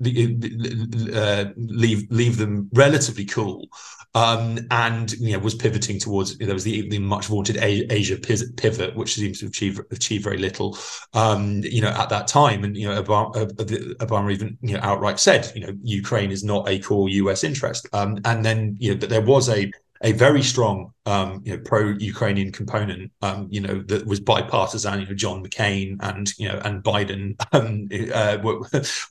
uh, leave leave them relatively cool um, and you know was pivoting towards there was the, the much vaunted Asia pivot, which seems to achieve achieve very little, um, you know, at that time. And you know, Obama, uh, Obama, even you know outright said, you know, Ukraine is not a core U.S. interest. Um, and then you know, that there was a a very strong, um, you know, pro-Ukrainian component, um, you know, that was bipartisan. You know, John McCain and you know and Biden um, uh, were,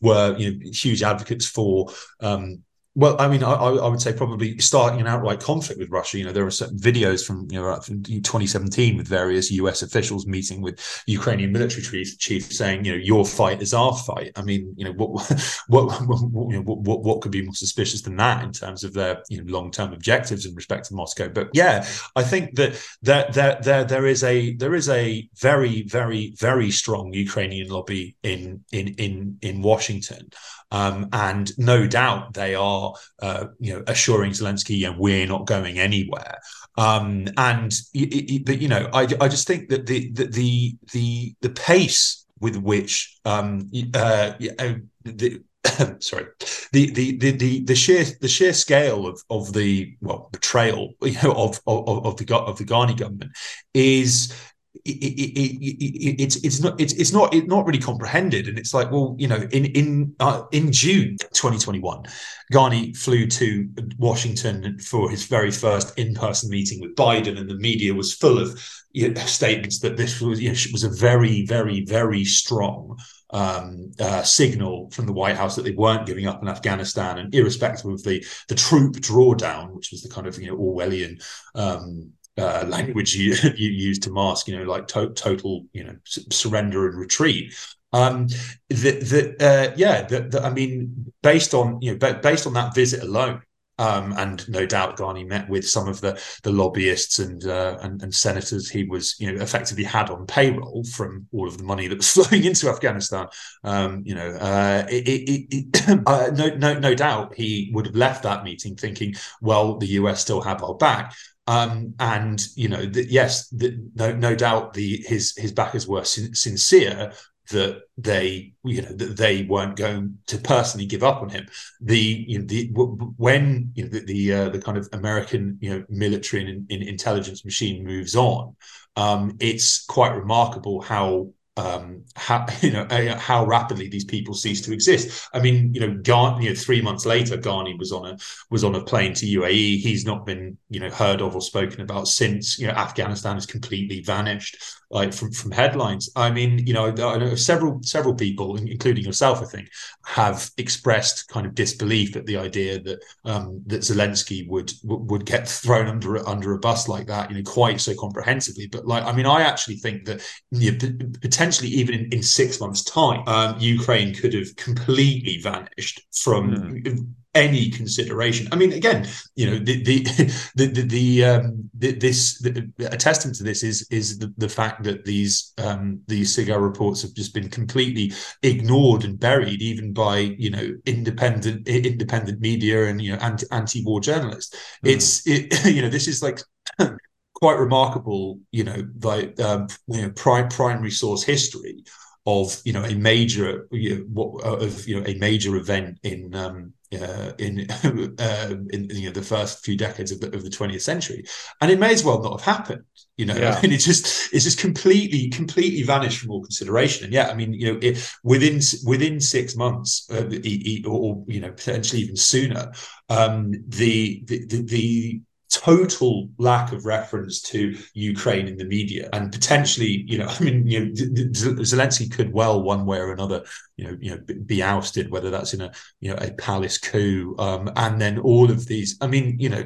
were, you know huge advocates for um, well, I mean, I, I, would say probably starting an outright conflict with Russia. You know, there are certain videos from you know uh, from 2017 with various U.S. officials meeting with Ukrainian military chiefs, chiefs saying, you know, your fight is our fight. I mean, you know, what what what, you know, what, what could be more suspicious than that in terms of their you know long term objectives in respect to Moscow? But yeah, I think that that there there there is a there is a very very very strong Ukrainian lobby in in in in Washington. Um, and no doubt they are, uh, you know, assuring Zelensky, and we're not going anywhere. Um, and but you know, I, I just think that the the the the, pace with which um, uh, uh the, sorry the, the the the the sheer the sheer scale of of the well betrayal you know of of, of the of the Ghani government is it, it, it, it's it's not it's it's not it's not really comprehended, and it's like well, you know, in in uh, in June 2021, Ghani flew to Washington for his very first in-person meeting with Biden, and the media was full of you know, statements that this was you know, was a very very very strong um, uh, signal from the White House that they weren't giving up in Afghanistan, and irrespective of the the troop drawdown, which was the kind of you know Orwellian um, uh, language you, you use to mask, you know, like to- total, you know, s- surrender and retreat. Um, that that uh, yeah, I mean, based on you know, based on that visit alone, um, and no doubt Ghani met with some of the the lobbyists and, uh, and, and senators he was you know effectively had on payroll from all of the money that was flowing into Afghanistan. Um, you know, uh, it, it, it, uh, no no no doubt he would have left that meeting thinking, well, the US still have our back. Um, and you know, the, yes, the, no, no doubt the his his backers were sin- sincere that they you know that they weren't going to personally give up on him. The you know the when you know the the, uh, the kind of american you know military and, and intelligence machine moves on um, it's quite remarkable how um, how you know how rapidly these people cease to exist. I mean, you know, Gar- you know, three months later, Ghani was on a was on a plane to UAE. He's not been you know heard of or spoken about since. You know, Afghanistan has completely vanished like from from headlines. I mean, you know, I know several several people, including yourself, I think, have expressed kind of disbelief at the idea that um, that Zelensky would would get thrown under under a bus like that, you know, quite so comprehensively. But like, I mean, I actually think that you know, potentially even in, in six months' time, um, Ukraine could have completely vanished from mm any consideration. I mean, again, you know, the the the the, the, um, the this the, a testament to this is is the, the fact that these um, these SIGAR reports have just been completely ignored and buried, even by you know independent independent media and you know anti anti war journalists. Mm. It's it you know this is like. quite remarkable, you know, like um, you know, prime, primary source history of you know a major you know, of you know a major event in um, uh, in uh, in you know the first few decades of the, of the 20th century and it may as well not have happened you know yeah. I mean, it just it's just completely completely vanished from all consideration and yeah i mean you know it, within within six months uh, or, or, you know potentially even sooner um, the, the the, the total lack of reference to Ukraine in the media, and potentially, you know, I mean, you know, Zelensky could well, one way or another, you know, you know, be ousted, whether that's in a, you know, a palace coup, um, and then all of these. I mean, you know,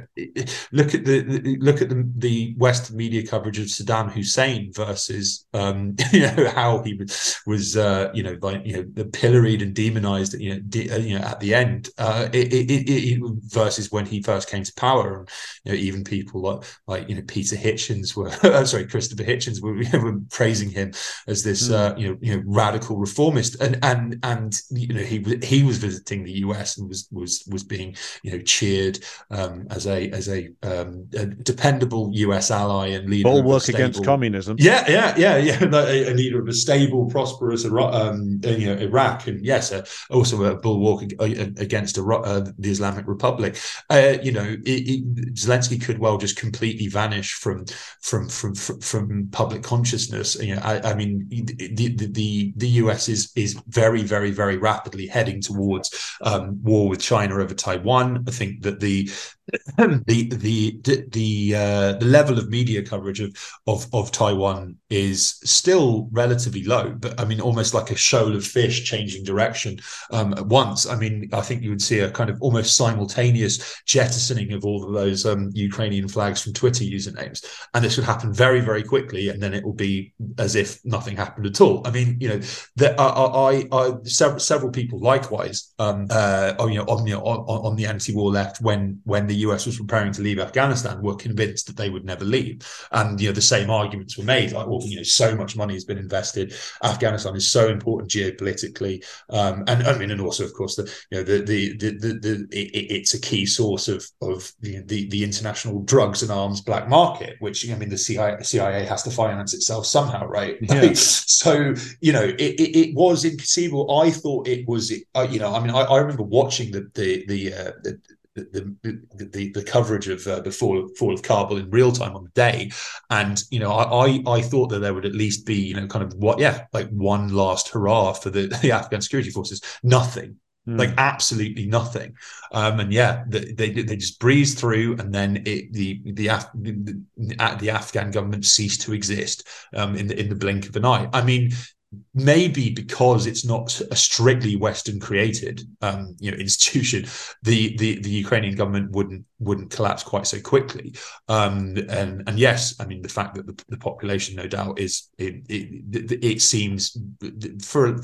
look at the look at the, the Western media coverage of Saddam Hussein versus, um, you know, how he was, uh, you know, like you know, pilloried and demonized, you know, de- uh, you know, at the end, uh, it, it, it, versus when he first came to power, and you know, even people like like you know Peter Hitchens were, sorry, Christopher Hitchens were, were praising him as this, mm. uh, you know, you know, radical reformist, and and and and you know he he was visiting the US and was was was being you know cheered um, as a as a, um, a, dependable US ally and leader. Bulwark stable, against communism. Yeah, yeah, yeah, yeah. A, a leader of a stable, prosperous um, you know Iraq, and yes, uh, also a bulwark against uh, the Islamic Republic. Uh, you know, it, it, Zelensky could well just completely vanish from from from from, from public consciousness. You know, I, I mean, the, the, the the US is is very very very very rapidly heading towards um, war with China over Taiwan. I think that the the the the uh, the level of media coverage of, of of Taiwan is still relatively low, but I mean almost like a shoal of fish changing direction um, at once. I mean, I think you would see a kind of almost simultaneous jettisoning of all of those um, Ukrainian flags from Twitter usernames, and this would happen very very quickly, and then it will be as if nothing happened at all. I mean, you know, I, I, several several people likewise, um, uh, you know, on, you know, on, on the anti-war left when when the the US was preparing to leave Afghanistan were convinced that they would never leave. And you know, the same arguments were made, like, well, you know, so much money has been invested. Afghanistan is so important geopolitically, um, and I mean, and also, of course, the you know, the the the, the, the it, it's a key source of of the, the, the international drugs and arms black market, which I mean, the CIA, CIA has to finance itself somehow, right? Yeah. so you know, it, it, it, was inconceivable. I thought it was, uh, you know, I mean, I, I remember watching the the the, uh, the the, the, the, the coverage of uh, the fall of, fall of Kabul in real time on the day, and you know I, I thought that there would at least be you know kind of what yeah like one last hurrah for the, the Afghan security forces. Nothing, mm. like absolutely nothing. Um, and yeah, they, they they just breezed through, and then it, the the, Af- the, the Afghan government ceased to exist um, in the in the blink of an eye. I mean, maybe because it's not a strictly Western created um, you know institution, the, the the Ukrainian government wouldn't wouldn't collapse quite so quickly. Um, and and yes, I mean the fact that the, the population, no doubt, is it, it, it, seems for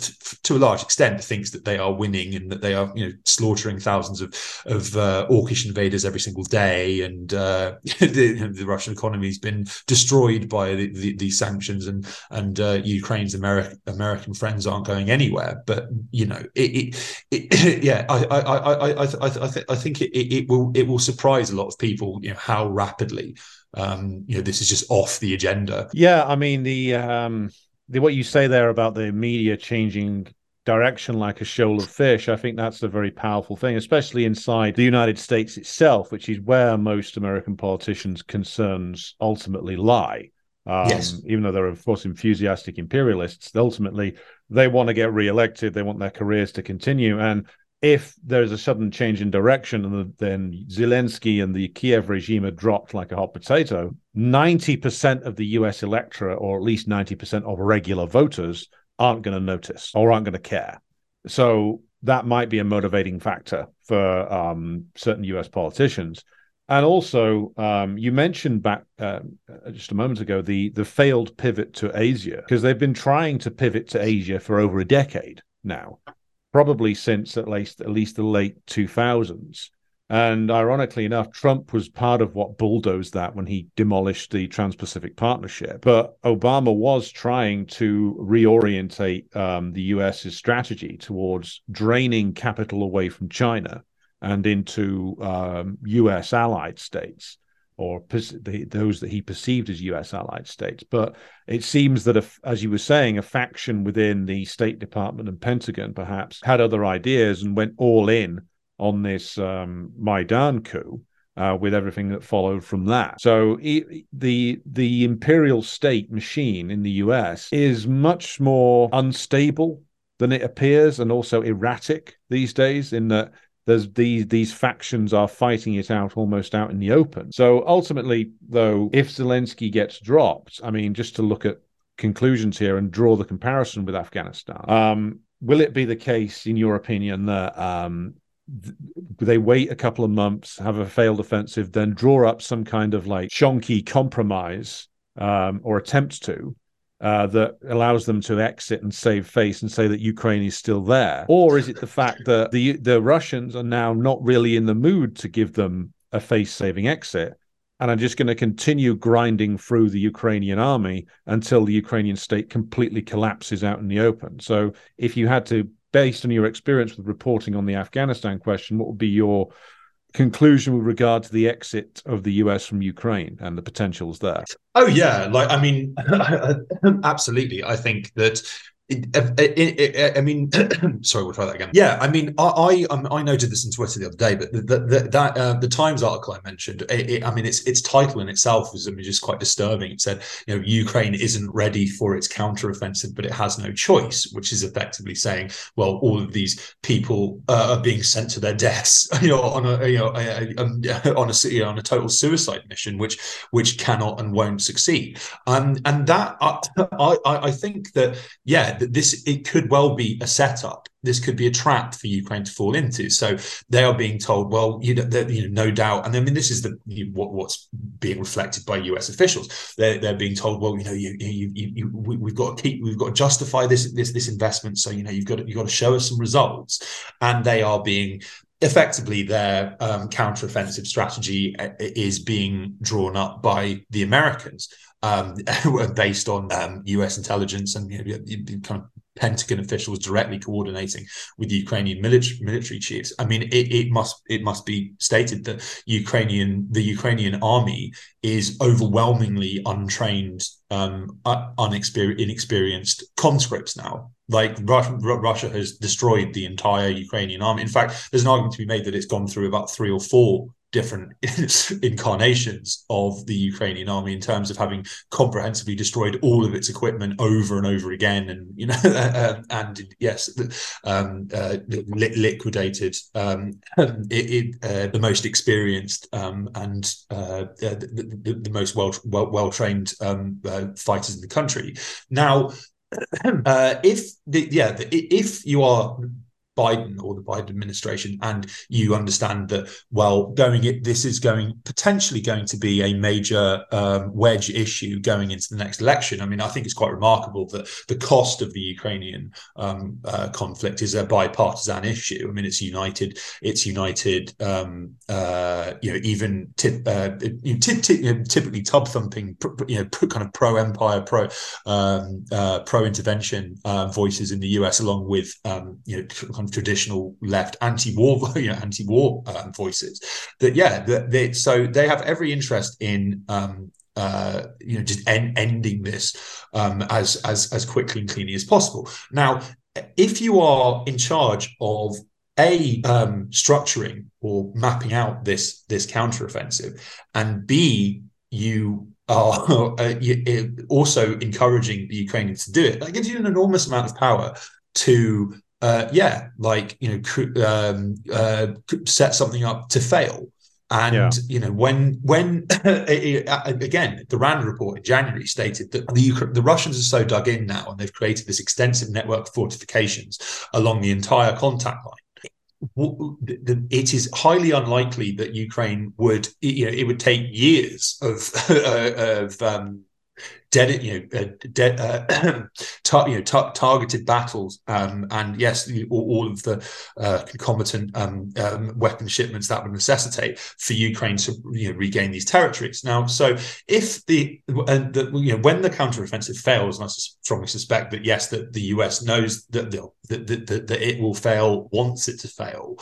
to a large extent thinks that they are winning and that they are you know slaughtering thousands of of uh, orcish invaders every single day, and uh, the, the, Russian economy has been destroyed by the, the, the sanctions, and and uh, Ukraine's American American friends aren't going anywhere. But you know, it, it, yeah, I I I I I, I, I think it, it will it will surprise a lot of people. You know how rapidly um, you know this is just off the agenda. Yeah, I mean the um the what you say there about the media changing direction like a shoal of fish. I think that's a very powerful thing, especially inside the United States itself, which is where most American politicians' concerns ultimately lie. Um, yes. Even though they're, of course, enthusiastic imperialists, ultimately they want to get re-elected. They want their careers to continue. And if there's a sudden change in direction and then Zelensky and the Kiev regime are dropped like a hot potato, 90% of the US electorate, or at least 90% of regular voters, aren't going to notice or aren't going to care. So that might be a motivating factor for um, certain US politicians. And also, um, you mentioned back uh, just a moment ago the the failed pivot to Asia because they've been trying to pivot to Asia for over a decade now, probably since at least at least the late two thousands. And ironically enough, Trump was part of what bulldozed that when he demolished the Trans Pacific Partnership. But Obama was trying to reorientate um, the US's strategy towards draining capital away from China and into um, U.S. allied states or those that he perceived as U.S. allied states. But it seems that, if, as you were saying, a faction within the State Department and Pentagon perhaps had other ideas and went all in on this um, Maidan coup. Uh, with everything that followed from that, so the the imperial state machine in the U.S. is much more unstable than it appears, and also erratic these days. In that there's these these factions are fighting it out almost out in the open. So ultimately, though, if Zelensky gets dropped, I mean, just to look at conclusions here and draw the comparison with Afghanistan, um, will it be the case, in your opinion, that um, th- they wait a couple of months, have a failed offensive, then draw up some kind of like shonky compromise um, or attempt to, uh, that allows them to exit and save face and say that Ukraine is still there? Or is it the fact that the the Russians are now not really in the mood to give them a face saving exit and are just going to continue grinding through the Ukrainian army until the Ukrainian state completely collapses out in the open? So, if you had to, based on your experience with reporting on the Afghanistan question, what would be your conclusion with regard to the exit of the US from Ukraine and the potentials there? Oh yeah, like I mean, absolutely. I think that I mean, sorry, we'll try that again. Yeah, I mean, I I, I noted this on Twitter the other day, but the, the, that uh, the Times article I mentioned, it, it, I mean, its its title in itself was I mean, just quite disturbing. It said, you know, Ukraine isn't ready for its counteroffensive, but it has no choice, which is effectively saying, well, all of these people uh, are being sent to their deaths, you know, on a you know a, a, on a you know, on a total suicide mission, which which cannot and won't succeed. Um, and that I, I I think that yeah that this it could well be a setup. This could be a trap for Ukraine to fall into. So they are being told, well, you know, you know, no doubt. And I mean, this is the what, what's being reflected by U.S. officials. They're, they're being told, well, you know, you, you, you, you we, have got to keep, we've got to justify this this this investment. So you know, you've got to, you've got to show us some results. And they are being effectively their um, counteroffensive strategy uh, is being drawn up by the Americans um, based on um, US intelligence and you know, kind of Pentagon officials directly coordinating with Ukrainian military military chiefs. I mean, it, it must it must be stated that Ukrainian the Ukrainian army is overwhelmingly untrained, um, unexperienced, inexperienced conscripts now. Like Russia has destroyed the entire Ukrainian army. In fact, there's an argument to be made that it's gone through about three or four different incarnations of the Ukrainian army in terms of having comprehensively destroyed all of its equipment over and over again, and you know, uh, and yes, um, uh, li- liquidated um, it, it, uh, the most experienced um, and uh, uh, the, the, the, most well well, well trained um, uh, fighters in the country. Now, if the, yeah, if you are Biden or the Biden administration, and you understand that well, going it, this is going potentially going to be a major um, wedge issue going into the next election. I mean, I think it's quite remarkable that the cost of the Ukrainian um, uh, conflict is a bipartisan issue. I mean, it's united. It's united. Um, uh, you know, even uh, you know, typically tub thumping, you know, kind of pro empire, pro um, uh, pro intervention uh, voices in the US, along with um, you know kind traditional left anti-war, you know, anti-war um, voices. That yeah, that they, so they have every interest in um, uh, you know just en- ending this um, as as as quickly and cleanly as possible. Now, if you are in charge of a um, structuring or mapping out this this counteroffensive, and b you are uh, also encouraging the Ukrainians to do it. That gives you an enormous amount of power to uh, yeah, like you know, um, uh, set something up to fail. And yeah. you know, when when again, the Rand report in January stated that the the Russians are so dug in now, and they've created this extensive network of fortifications along the entire contact line it is highly unlikely that Ukraine would, you know, it would take years of of um, dead, you know, uh, dead, uh, you know, tar- targeted battles, um, and yes, all, all of the uh, concomitant um, um, weapon shipments that would necessitate for Ukraine to you know, regain these territories. Now, so if the, the you know when the counteroffensive fails, and I strongly suspect that yes, that the US knows that, the, that, that, that it will fail, wants it to fail,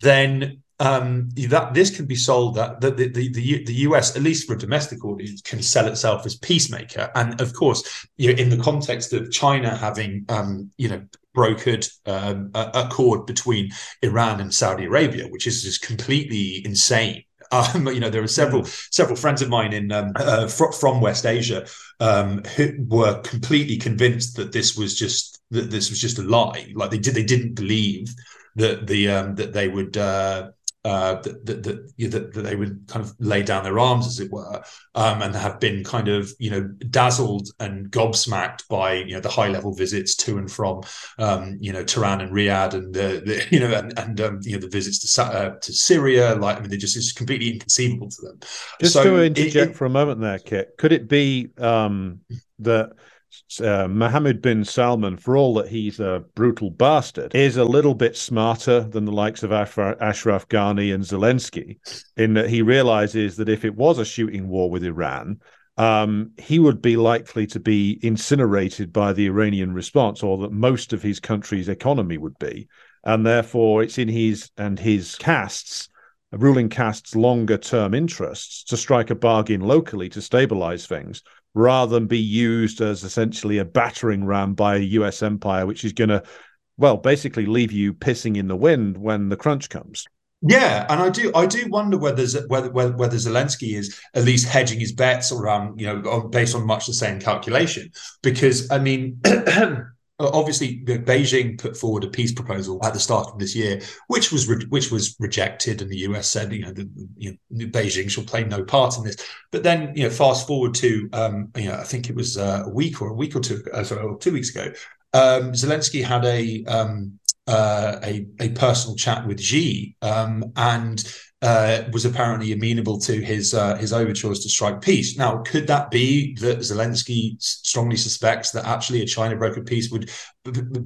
then um, that this can be sold that the, the, the, the US, at least for a domestic audience, can sell itself as peacemaker. And of course, you know, in the context of China having, um, you know, brokered um, a, accord between Iran and Saudi Arabia, which is just completely insane. Um, you know, there are several several friends of mine in um, uh, fr- from West Asia um, who were completely convinced that this was just that this was just a lie. Like they did, they didn't believe that the um, that they would uh, uh, that, that, that, that, they would kind of lay down their arms, as it were, um, and have been kind of you know dazzled and gobsmacked by you know the high level visits to and from um, you know Tehran and Riyadh and the, the you know and, and um, you know the visits to uh, to Syria. Like I mean, they just it's completely inconceivable to them. Just so to interject it, it, for a moment there, Kit, could it be um, that uh, Mohammed bin Salman, for all that he's a brutal bastard, is a little bit smarter than the likes of Ashraf Ghani and Zelensky, in that he realizes that if it was a shooting war with Iran, um, he would be likely to be incinerated by the Iranian response, or that most of his country's economy would be. And therefore, it's in his and his castes ruling caste's longer term interests to strike a bargain locally to stabilize things rather than be used as essentially a battering ram by a US empire, which is going to, well, basically leave you pissing in the wind when the crunch comes. Yeah, and I do I do wonder whether whether whether Zelensky is at least hedging his bets around you know based on much the same calculation because I mean. obviously Beijing put forward a peace proposal at the start of this year, which was re- which was rejected, and the US said, you know, the, you know, Beijing shall play no part in this. But then, you know, fast forward to, um, you know, I think it was uh, a week or a week or two, uh, sorry, two weeks ago, um, Zelensky had a um, uh, a, a personal chat with Xi, um, and uh, was apparently amenable to his uh, his overtures to strike peace. Now, could that be that Zelensky strongly suspects that actually a China brokered peace would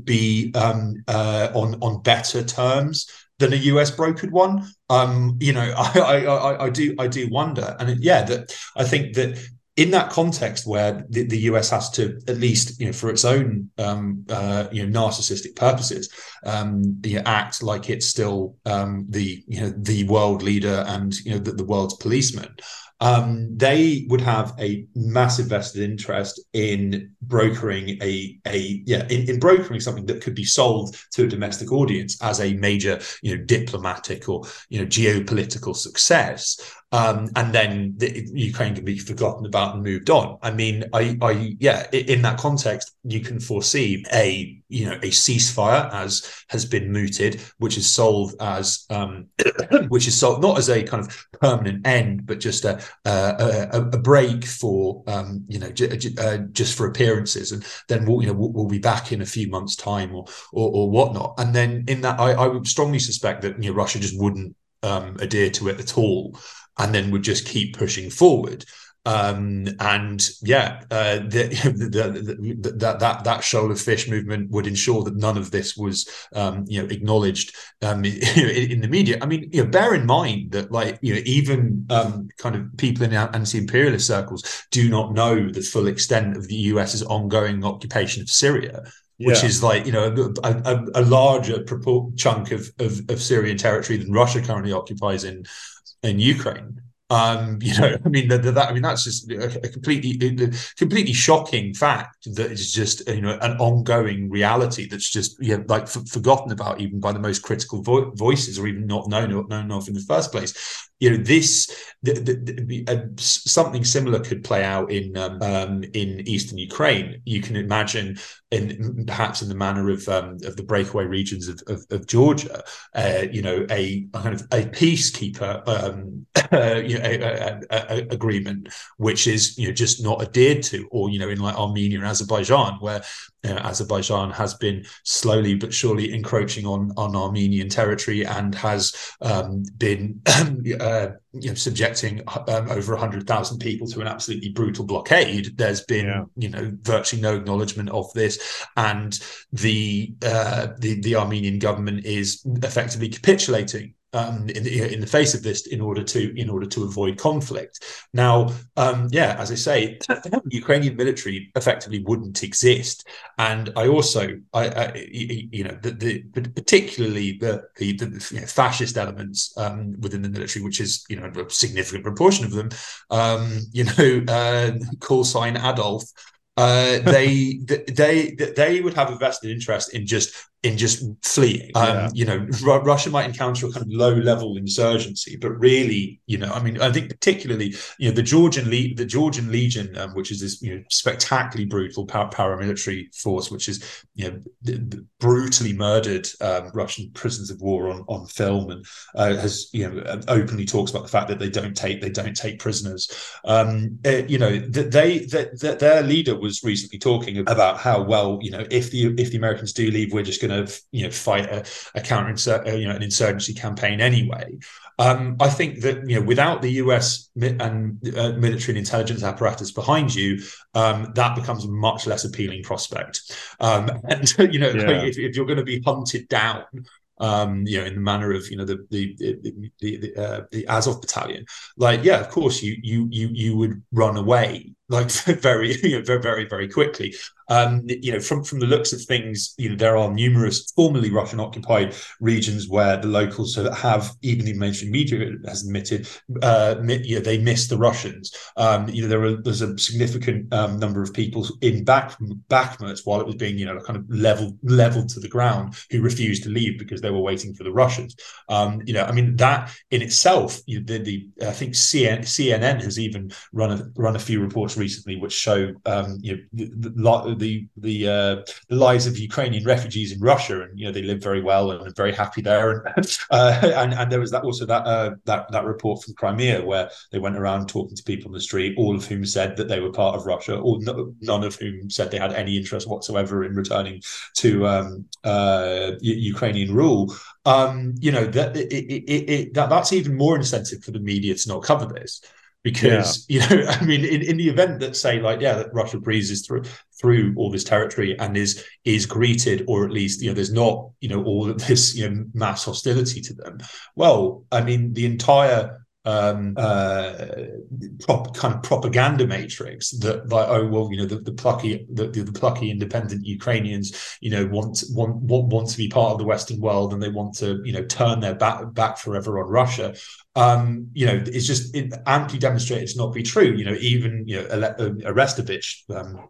be um, uh, on on better terms than a US brokered one? Um, you know, I, I, I do I do wonder, and yeah, that I think that in that context where the, the, US has to at least you know for its own um, uh, you know narcissistic purposes um, you know, act like it's still um, the you know the world leader and you know the, the world's policeman. Um, they would have a massive vested interest in brokering a a yeah in, in, brokering something that could be sold to a domestic audience as a major you know diplomatic or you know geopolitical success um, and then the, Ukraine can be forgotten about and moved on. I mean, I, I, yeah, in that context, you can foresee a, you know, a ceasefire as has been mooted, which is sold as, um, which is sold not as a kind of permanent end, but just a a, a break for, um, you know, j- j- uh, just for appearances, and then we'll, you know, we'll, we'll, be back in a few months' time or or, or whatnot. And then in that, I, I would strongly suspect that you know Russia just wouldn't um, adhere to it at all and then would just keep pushing forward. Um, and yeah, uh, the, the, the, that that that shoal of fish movement would ensure that none of this was, um, you know, acknowledged um, in, in, the media. I mean, you know, bear in mind that like you know, even um, kind of people in anti-imperialist circles do not know the full extent of the US's ongoing occupation of Syria which is like you know a, a, a larger chunk of, of, of Syrian territory than Russia currently occupies in in Ukraine. Um, you know, I mean, that, that I mean, that's just a, a completely, a completely shocking fact that is just you know an ongoing reality that's just you know, like f- forgotten about even by the most critical vo- voices, or even not known known of in the first place you know this the, the, uh, something similar could play out in um, um, in eastern Ukraine. You can imagine, in perhaps in the manner of um, of the breakaway regions of, of, of Georgia, uh, you know, a kind of a peacekeeper um, you know, a, a, agreement, which is you know just not adhered to, or you know, in like Armenia and Azerbaijan, where uh, Azerbaijan has been slowly but surely encroaching on on Armenian territory and has um, been uh, you know subjecting um, over hundred thousand people to an absolutely brutal blockade. There's been yeah. you know virtually no acknowledgement of this, and the uh, the the Armenian government is effectively capitulating um, in, the, in the face of this in order to in order to avoid conflict. Now, um, yeah, as I say, the Ukrainian military effectively wouldn't exist, and I also, I, I you know, the, the particularly the the, the you know, fascist elements um, within the military, which is you know a significant proportion of them, um, you know, uh, call sign Adolf. Uh, they they they would have a vested interest in just in just fleeing. Um, yeah. You know, R- Russia might encounter a kind of low level insurgency, but really, you know, I mean, I think particularly, you know, the Georgian Le- the Georgian Legion, um, which is this you know spectacularly brutal par- paramilitary force, which is you know brutally murdered um, Russian prisoners of war on on film, and uh, has you know openly talks about the fact that they don't take they don't take prisoners. Um, uh, you know, that they that their leader was recently talking about how well you know if the if the Americans do leave, we're just going going to you know fight a, a counter uh, you know an insurgency campaign anyway. Um, I think that you know without the US and uh, military and intelligence apparatus behind you, um, that becomes a much less appealing prospect. Um, and you know yeah. if, if, you're going to be hunted down. Um, you know, in the manner of you know the the the the, uh, the Azov battalion, like yeah, of course you you you you would run away like very, you know, very, very, very quickly. Um, you know, from from the looks of things, you know, there are numerous formerly Russian occupied regions where the locals have, even the mainstream media has admitted, uh, you know, they miss the Russians. Um, you know, there are there's a significant um, number of people in back Bakhmut while it was being, you know, kind of leveled leveled to the ground who refused to leave because they were waiting for the Russians. Um, you know, I mean that in itself, you know, the, the I think CNN, CNN has even run a run a few reports recently which show um, you know, the, the the uh, the lives of Ukrainian refugees in Russia, and you know they live very well and are very happy there. And uh, and, and there was that also that uh, that that report from Crimea where they went around talking to people on the street, all of whom said that they were part of Russia, or no, none of whom said they had any interest whatsoever in returning to um, uh, Ukrainian rule. Um, you know that it, it, it, that that's even more incentive for the media to not cover this because yeah. you know i mean in, in the event that say like yeah that russia breezes through through all this territory and is is greeted or at least you know there's not you know all of this you know mass hostility to them well i mean the entire um uh prop, kind of propaganda matrix that like oh well you know the, the plucky the, the, plucky independent ukrainians you know want want want want to be part of the western world and they want to you know turn their back back forever on russia um, you know, it's just it amply demonstrated to not be true. You know, even you know, uh, Arestovich, um,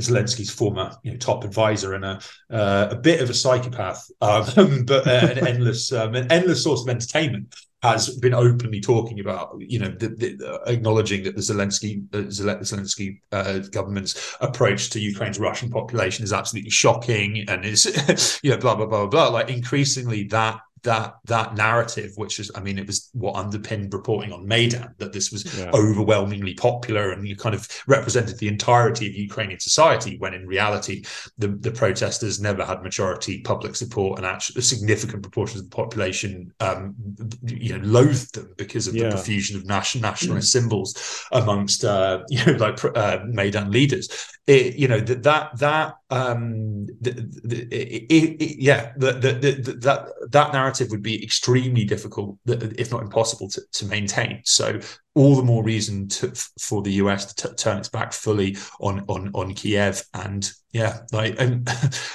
Zelensky's former you know, top advisor and a uh, a bit of a psychopath, um, but uh, an endless um, an endless source of entertainment has been openly talking about, you know, the, the, uh, acknowledging that the Zelensky uh, Zelensky uh, government's approach to Ukraine's Russian population is absolutely shocking, and is you know blah blah blah blah. Like increasingly, that that that narrative, which is, I mean, it was what underpinned reporting on Maidan that this was yeah. overwhelmingly popular and you kind of represented the entirety of Ukrainian society, when in reality, the, the protesters never had majority public support, and actually, a significant proportions of the population, um, you know, loathed them because of yeah. the profusion of national nationalist mm. symbols amongst, uh, you know, like uh, Maidan leaders. It, you know that that that um, the, the, it, it, yeah, the, the, that that narrative would be extremely difficult, if not impossible, to, to maintain. So, all the more reason to, for the US to turn its back fully on on on Kiev, and yeah, like and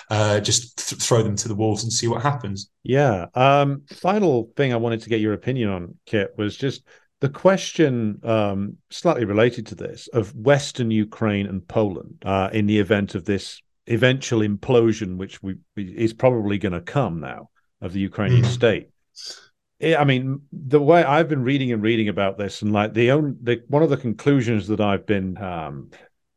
uh, just th- throw them to the wolves and see what happens. Yeah. Um, final thing I wanted to get your opinion on, Kit, was just the question, um, slightly related to this, of Western Ukraine and Poland uh, in the event of this eventual implosion, which we, is probably going to come now of the Ukrainian mm. state. I mean, the way I've been reading and reading about this, and like the only the, one of the conclusions that I've been um,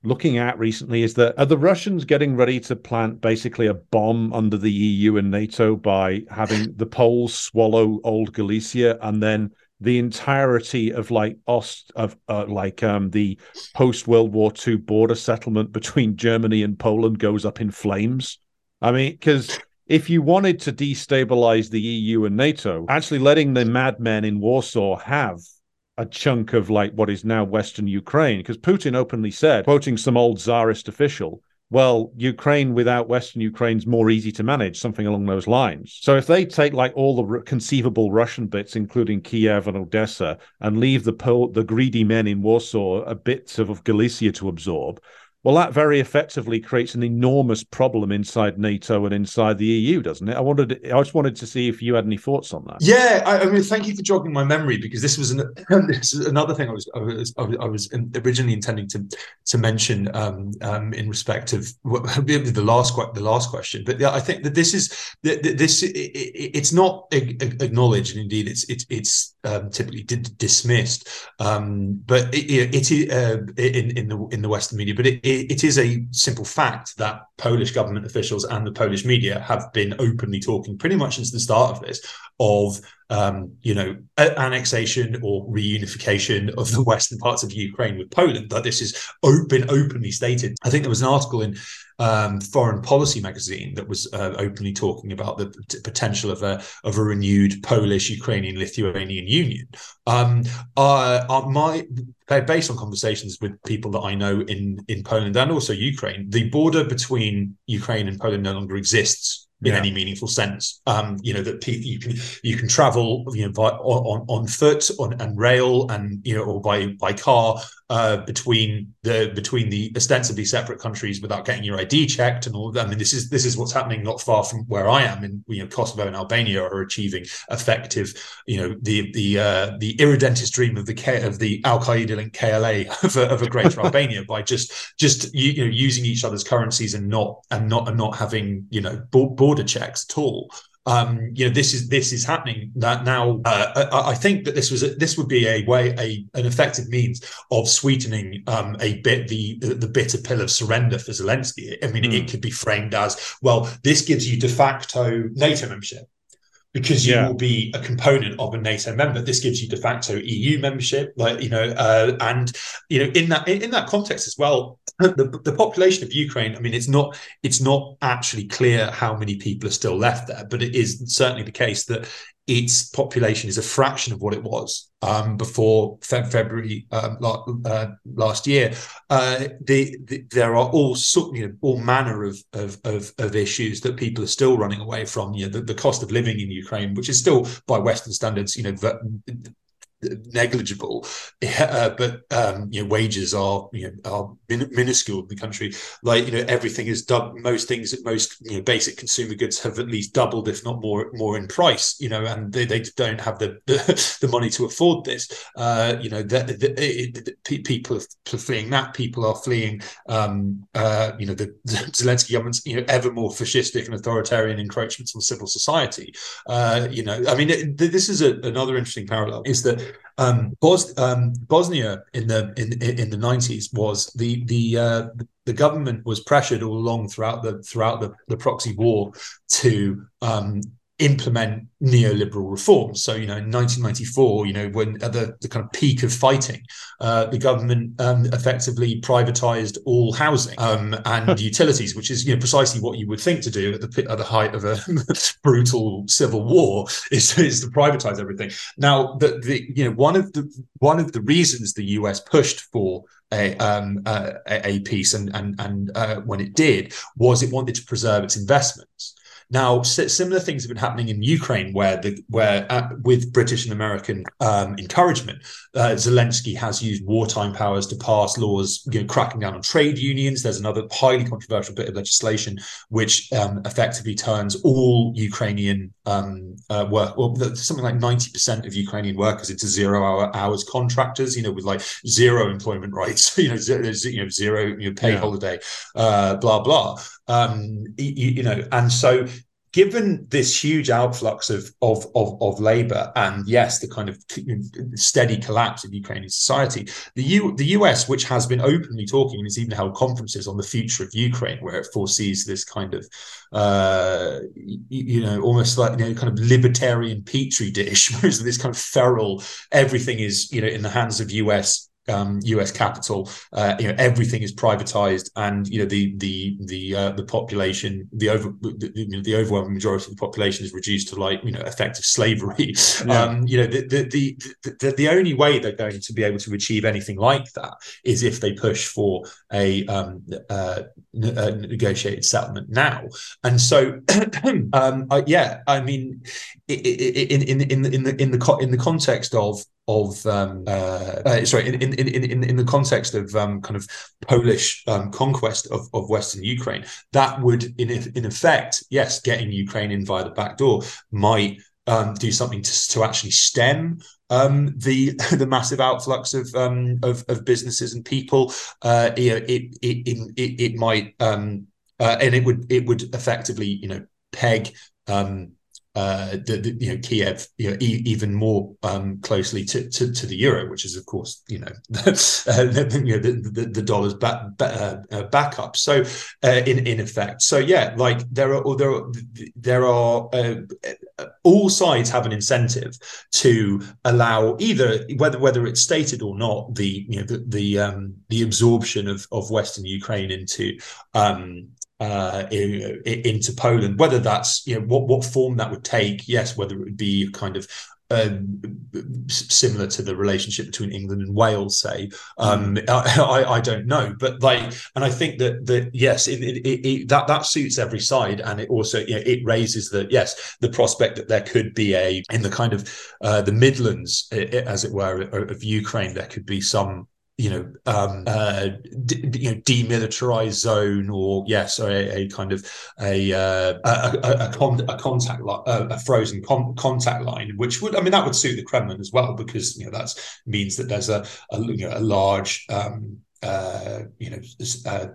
looking at recently is that are the Russians getting ready to plant basically a bomb under the EU and NATO by having the Poles swallow old Galicia and then the entirety of like Ost of uh, like um the post World War II border settlement between Germany and Poland goes up in flames. I mean, because if you wanted to destabilize the EU and NATO, actually letting the madmen in Warsaw have a chunk of like what is now Western Ukraine, because Putin openly said, quoting some old czarist official, well, Ukraine without Western Ukraine's more easy to manage, something along those lines. So if they take like all the conceivable Russian bits, including Kiev and Odessa, and leave the Pol- the greedy men in Warsaw a bit of Galicia to absorb, well, that very effectively creates an enormous problem inside NATO and inside the EU, doesn't it? I wanted, I just wanted to see if you had any thoughts on that. Yeah, I, I mean, thank you for jogging my memory because this was, an, this is another thing I was, I was, I was originally intending to to mention um, um, in respect of the last the last question. But I think that this is that this it, it's not acknowledged, and indeed, it's it's it's um, typically dismissed. Um, but it, it uh, in in the in the Western media, but it it is a simple fact that Polish government officials and the Polish media have been openly talking pretty much since the start of this of um, you know annexation or reunification of the western parts of Ukraine with Poland. That this has been openly stated. I think there was an article in um, Foreign Policy magazine that was uh, openly talking about the p- potential of a of a renewed Polish, Ukrainian, Lithuanian union. Um, uh, uh, my based on conversations with people that I know in in Poland and also Ukraine, the border between Ukraine and Poland no longer exists in yeah. any meaningful sense. Um, you know that you can you can travel you know by, on on foot on and rail and you know or by by car uh, between the between the ostensibly separate countries without getting your ID checked and all of that. I mean, this is this is what's happening not far from where I am in you know Kosovo and Albania are achieving effective, you know, the the uh, the irredentist dream of the K, of the Al Qaeda linked KLA of a, of a greater Albania by just just you, you know using each other's currencies and not and not and not having you know border checks at all um, you know this is this is happening that now uh, I, I, think that this was a, this would be a way a an effective means of sweetening um, a bit the the bitter pill of surrender for Zelensky. I mean, mm. it could be framed as well. This gives you de facto NATO membership because you yeah. will be a component of a NATO member. This gives you de facto EU membership, like you know, uh, and you know, in that in that context as well, the, the population of Ukraine. I mean, it's not it's not actually clear how many people are still left there, but it is certainly the case that its population is a fraction of what it was um, before Fe- February um, uh, last year. Uh, the, the, there are all sort, you know, all manner of, of, of of issues that people are still running away from. You know, the, the cost of living in Ukraine, which is still by Western standards, you know, negligible, uh, but um, you know wages are you know are min- minuscule in the country. Like you know everything is doubled. Most things, most you know basic consumer goods have at least doubled, if not more, more in price. You know, and they, they don't have the the, the money to afford this. Uh, you know, the, people are fleeing that. People are fleeing. Um, uh, you know, the, the, Zelensky government's you know ever more fascistic and authoritarian encroachments on civil society. Uh, you know, I mean, it, this is a, another interesting parallel. Is that um, Bos- um, Bosnia in the in in the nineties was the the uh, the government was pressured all along throughout the throughout the, the proxy war to um, implement neoliberal reforms. So, you know, in 1994, you know, when at the, the kind of peak of fighting, uh, the government um, effectively privatized all housing um, and utilities, which is, you know, precisely what you would think to do at the at the height of a brutal civil war is, is to privatize everything. Now, the, the you know one of the one of the reasons the US pushed for a, um, uh, a peace and and and uh, when it did was it wanted to preserve its investments. Now, similar things have been happening in Ukraine, where the where uh, with British and American um, encouragement, uh, Zelensky has used wartime powers to pass laws, you know, cracking down on trade unions. There's another highly controversial bit of legislation which um, effectively turns all Ukrainian um, uh, work, or something like ninety percent of Ukrainian workers into zero-hour hours contractors. You know, with like zero employment rights. you know, zero, you know, zero you know, pay yeah. holiday, uh, blah blah. Um, you, you know, and so given this huge outflux of of of, of labor and yes the kind of steady collapse of ukrainian society the U, the us which has been openly talking and has even held conferences on the future of ukraine where it foresees this kind of uh, you know almost like you know kind of libertarian petri dish whereas this kind of feral everything is you know in the hands of us um, U.S. capital. Uh, you know, everything is privatized, and you know the the the uh, the population, the over the, you know, the overwhelming majority of the population is reduced to like you know effective slavery. Yeah. Um, you know, the the, the the the only way they're going to be able to achieve anything like that is if they push for a, um, uh, a negotiated settlement now. And so, um, yeah, I mean, in in in in in the in the in the context of of um, uh, uh, sorry in, in in in the context of um, kind of Polish um, conquest of, of Western Ukraine, that would in in effect, yes, getting Ukraine in via the back door might um, do something to, to actually stem um, the the massive outflux of um, of, of, businesses and people. Uh, you know, it, it it it might um, uh, and it would it would effectively you know peg um, uh, the, the, you know Kiev you know e- even more um, closely to, to, to the euro, which is of course you know, uh, the, you know the, the, dollar's back uh, uh, backup. So uh, in in effect, so yeah, like there are there are there are uh, all sides have an incentive to allow either whether whether it's stated or not the you know the the um, the absorption of of Western Ukraine into um, uh, in, into Poland. Whether that's you know what what form that would take, yes, whether it would be kind of um, similar to the relationship between England and Wales, say. Um, mm. I, I, don't know, but like, and I think that that yes, it, it, it, that that suits every side, and it also you know, it raises the yes the prospect that there could be a in the kind of uh, the Midlands, as it were, of Ukraine, there could be some you know, um, uh, d- you know, demilitarized zone, or yes, or a, a kind of a uh, a, a, a, con- a contact line, a, frozen con- contact line, which would, I mean, that would suit the Kremlin as well because you know that means that there's a a, you know, a large um, uh, you know uh,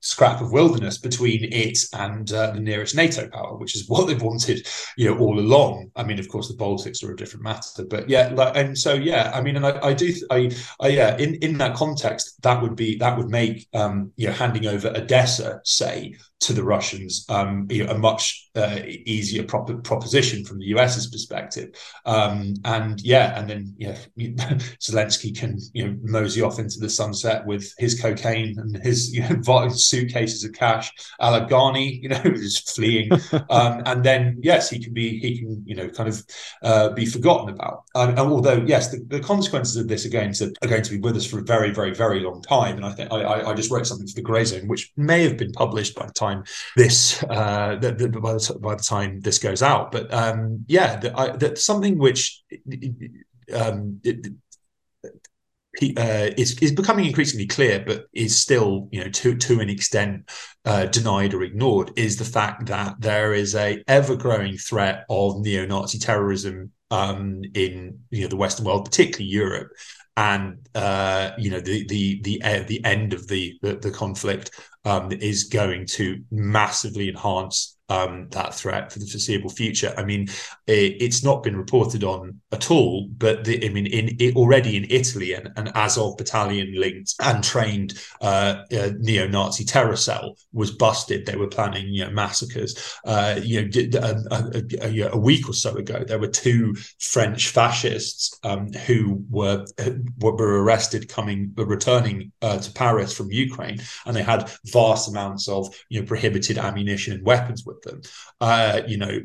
scrap of wilderness between it and uh, the nearest NATO power, which is what they've wanted, you know, all along. I mean, of course, the Baltics are a different matter, but yeah, like, and so yeah, I mean, and I, I do, I, I, yeah, in in that context, that would be that would make, um, you know, handing over Odessa, say, to the Russians, um, you know, a much uh, easier prop- proposition from the US's perspective. Um, and yeah, and then yeah, Zelensky can you know mosey off into the sunset with his cocaine and his you know suitcases of cash, a la you know, just fleeing. um, and then yes, he can be he can you know kind of uh, be forgotten about. Um, although yes, the, the, consequences of this are going to are going to be with us for a very very very long time. And I think I, I just wrote something for the Grayzone, which may have been published by the time time this uh, the, the, by, the, by the time this goes out. But um, yeah, that something which um, it, uh, is is becoming increasingly clear, but is still, you know, to to an extent uh, denied or ignored, is the fact that there is a ever growing threat of neo-Nazi terrorism um, in you know the Western world, particularly Europe, and uh, you know the the the uh, the end of the the, the conflict um, is going to massively enhance um, that threat for the foreseeable future. I mean, it, it's not been reported on at all, but the, I mean, in it, already in Italy, an, an Azov battalion linked and trained uh, uh, neo-Nazi terror cell was busted. They were planning, you know, massacres. Uh, you know, a, a, a, week or so ago, there were two French fascists um, who were were arrested coming returning uh, to Paris from Ukraine, and they had vast amounts of you know prohibited ammunition and weapons with them. Uh, you know,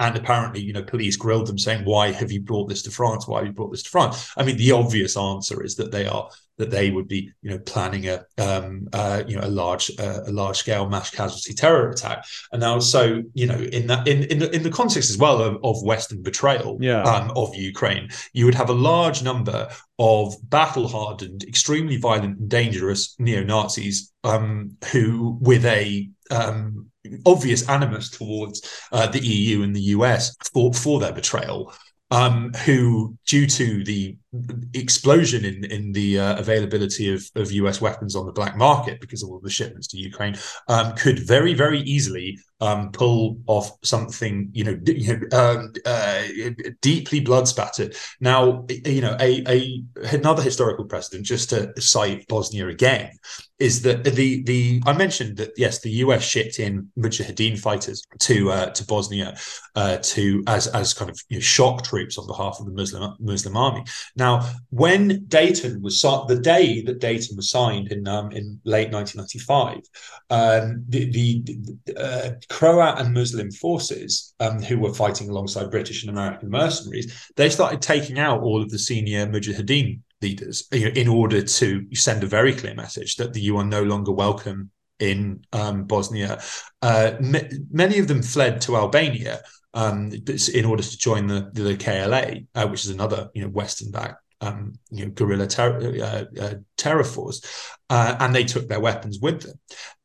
and apparently, you know, police grilled them saying, "Why have you brought this to France? Why have you brought this to France?" I mean, the obvious answer is that they are that they would be, you know, planning a, um, uh, you know, a large, uh, a large scale mass casualty terror attack. And now, so you know, in that, in in the, in the context as well of, of Western betrayal yeah. um, of Ukraine, you would have a large number of battle hardened, extremely violent and dangerous neo Nazis um, who, with a um, obvious animus towards uh, the EU and the US for, for their betrayal, um, who, due to the explosion in in the uh, availability of, of US weapons on the black market because of all the shipments to Ukraine, um, could very very easily um, pull off something you know, you know um, uh, deeply blood spattered. Now you know a, a another historical precedent, just to cite Bosnia again, is that the the I mentioned that yes, the US shipped in Mujahideen fighters to uh, to Bosnia uh, to as as kind of you know, shock troops on behalf of the Muslim Muslim army. Now, when Dayton was the day that Dayton was signed in um, in late 1995, um, the, the uh, Croat and Muslim forces um, who were fighting alongside British and American mercenaries, they started taking out all of the senior Mujahideen leaders you know, in order to send a very clear message that you are no longer welcome in um, Bosnia. Uh, m- many of them fled to Albania, um, in order to join the the KLA, uh, which is another you know Western backed um, you know guerrilla ter- uh, uh, terror force, uh, and they took their weapons with them.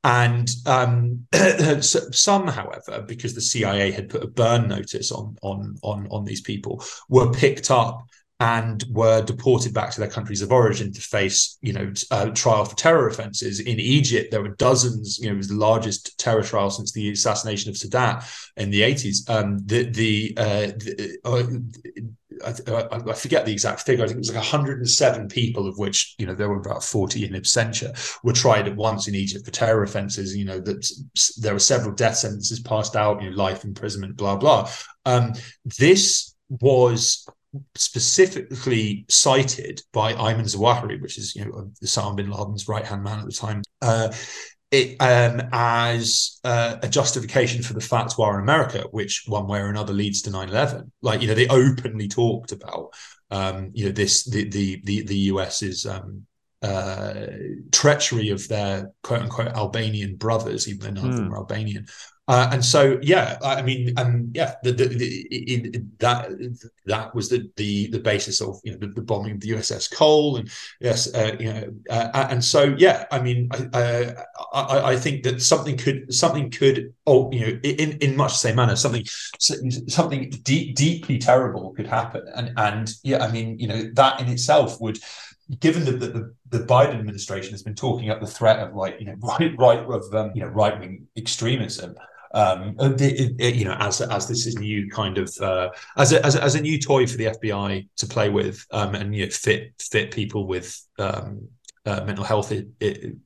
And um, some, however, because the CIA had put a burn notice on on on on these people, were picked up and were deported back to their countries of origin to face, you know, uh, trial for terror offences. In Egypt, there were dozens. You know, it was the largest terror trial since the assassination of Sadat in the eighties. Um, the the, uh, the uh, I, I, forget the exact figure. I think it was like 107 people, of which you know there were about 40 in absentia, were tried at once in Egypt for terror offences. You know that there were several death sentences passed out, you know, life imprisonment, blah blah. Um, this was specifically cited by Ayman Zawahiri, which is you know Osama bin Laden's right hand man at the time, uh, it um, as uh, a justification for the fatwa in America, which one way or another leads to 9-11. Like you know, they openly talked about um, you know this the the the, the US's um, uh, treachery of their quote unquote Albanian brothers, even though none of them hmm. are Albanian, Uh, and so, yeah, I mean, and yeah, the, the, the, that that was the the the basis of you know the, bombing of the USS Cole, and yes, uh, you know, uh, and so yeah, I mean, I, I, I think that something could something could oh you know in in much the same manner something something deep, deeply terrible could happen, and and yeah, I mean, you know, that in itself would given that the, the, Biden administration has been talking up the threat of like you know right right of um, you know right wing extremism, um, it, it, you know, as as this is new kind of uh, as a, as a, as a new toy for the FBI to play with, um, and you know, fit fit people with um, uh, mental health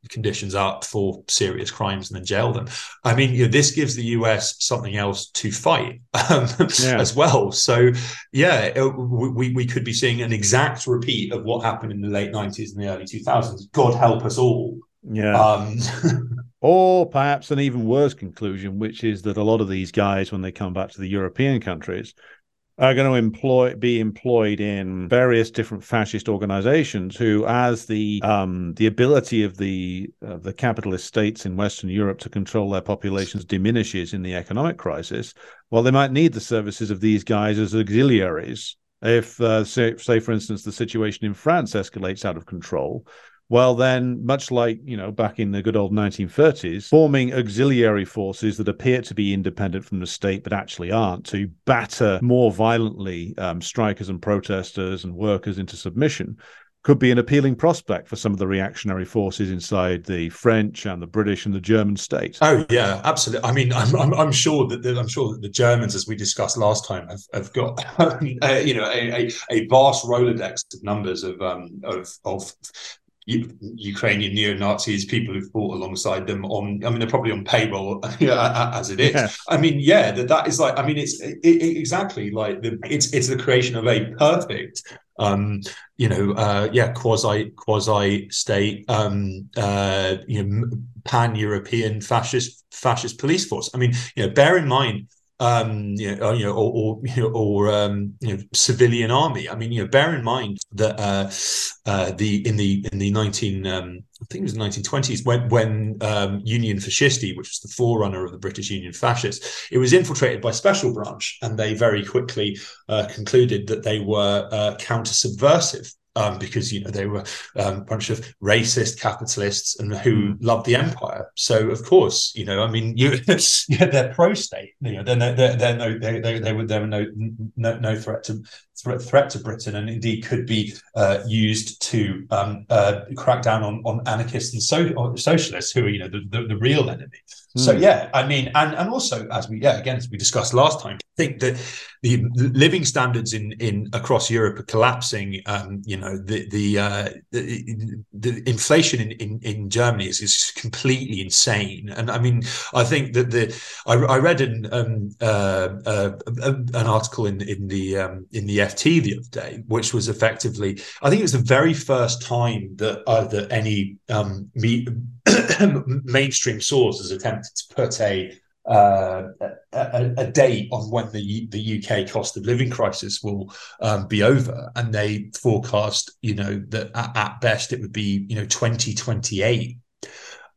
conditions up for serious crimes and then jail them. I mean, you know, this gives the US something else to fight um, yeah. as well. So, yeah, uh, we we could be seeing an exact repeat of what happened in the late '90s and the early 2000s. God help us all. Yeah. Um, or perhaps an even worse conclusion, which is that a lot of these guys, when they come back to the European countries, are going to employ be employed in various different fascist organizations who as the um, the ability of the uh, the capitalist states in western europe to control their populations diminishes in the economic crisis well they might need the services of these guys as auxiliaries. If uh, say, say for instance the situation in france escalates out of control well, then, much like you know back in the good old 1930s, forming auxiliary forces that appear to be independent from the state but actually aren't to batter more violently um, strikers and protesters and workers into submission could be an appealing prospect for some of the reactionary forces inside the French and the British and the German state. Oh yeah, absolutely. I mean, I'm I'm, I'm sure that the, I'm sure that the Germans, as we discussed last time, have, have got uh, you know a, a, a, vast rolodex of numbers of um of of Ukrainian neo Nazis, people who fought alongside them on, I mean, they're probably on payroll as it is. Yeah. I mean, yeah, that, that is like, I mean, it's it, it, exactly like the, it's it's the creation of a perfect, um, you know, uh, yeah, quasi quasi state, um, uh, you know, pan European fascist fascist police force. I mean, you know, bear in mind um, know, you know, or, or, or um, you know, civilian army. I mean, you know, bear in mind that uh, uh, the in the in the nineteen, um, I think it was nineteen twenties, when when um, Union Fascisti, which was the forerunner of the British Union Fascists, it was infiltrated by Special Branch, and they very quickly uh, concluded that they were uh, counter subversive um, because you know they were um, a bunch of racist capitalists and who hmm. loved the empire. So of course, you know, I mean, you yeah, they're pro-state. You know, they're, they're, they're no they they they were there were no, no no threat to threat threat to Britain, and indeed could be uh, used to um, uh, crack down on on anarchists and so, socialists who are you know the, the, the real enemy. Mm. So hmm. yeah, I mean, and and also as we yeah again as we discussed last time, I think that the living standards in in across Europe are collapsing. Um, you know, the the uh, the, the, inflation in, in in Germany is is completely insane. And I mean, I think that the I, I read an um, uh, uh, an article in in the um, in the FT the other day, which was effectively I think it was the very first time that uh, that any um, me, mainstream source has attempted to put a uh, a, a, date on when the the UK cost of living crisis will um, be over, and they forecast, you know, that at, at best it would be, you know, twenty twenty eight.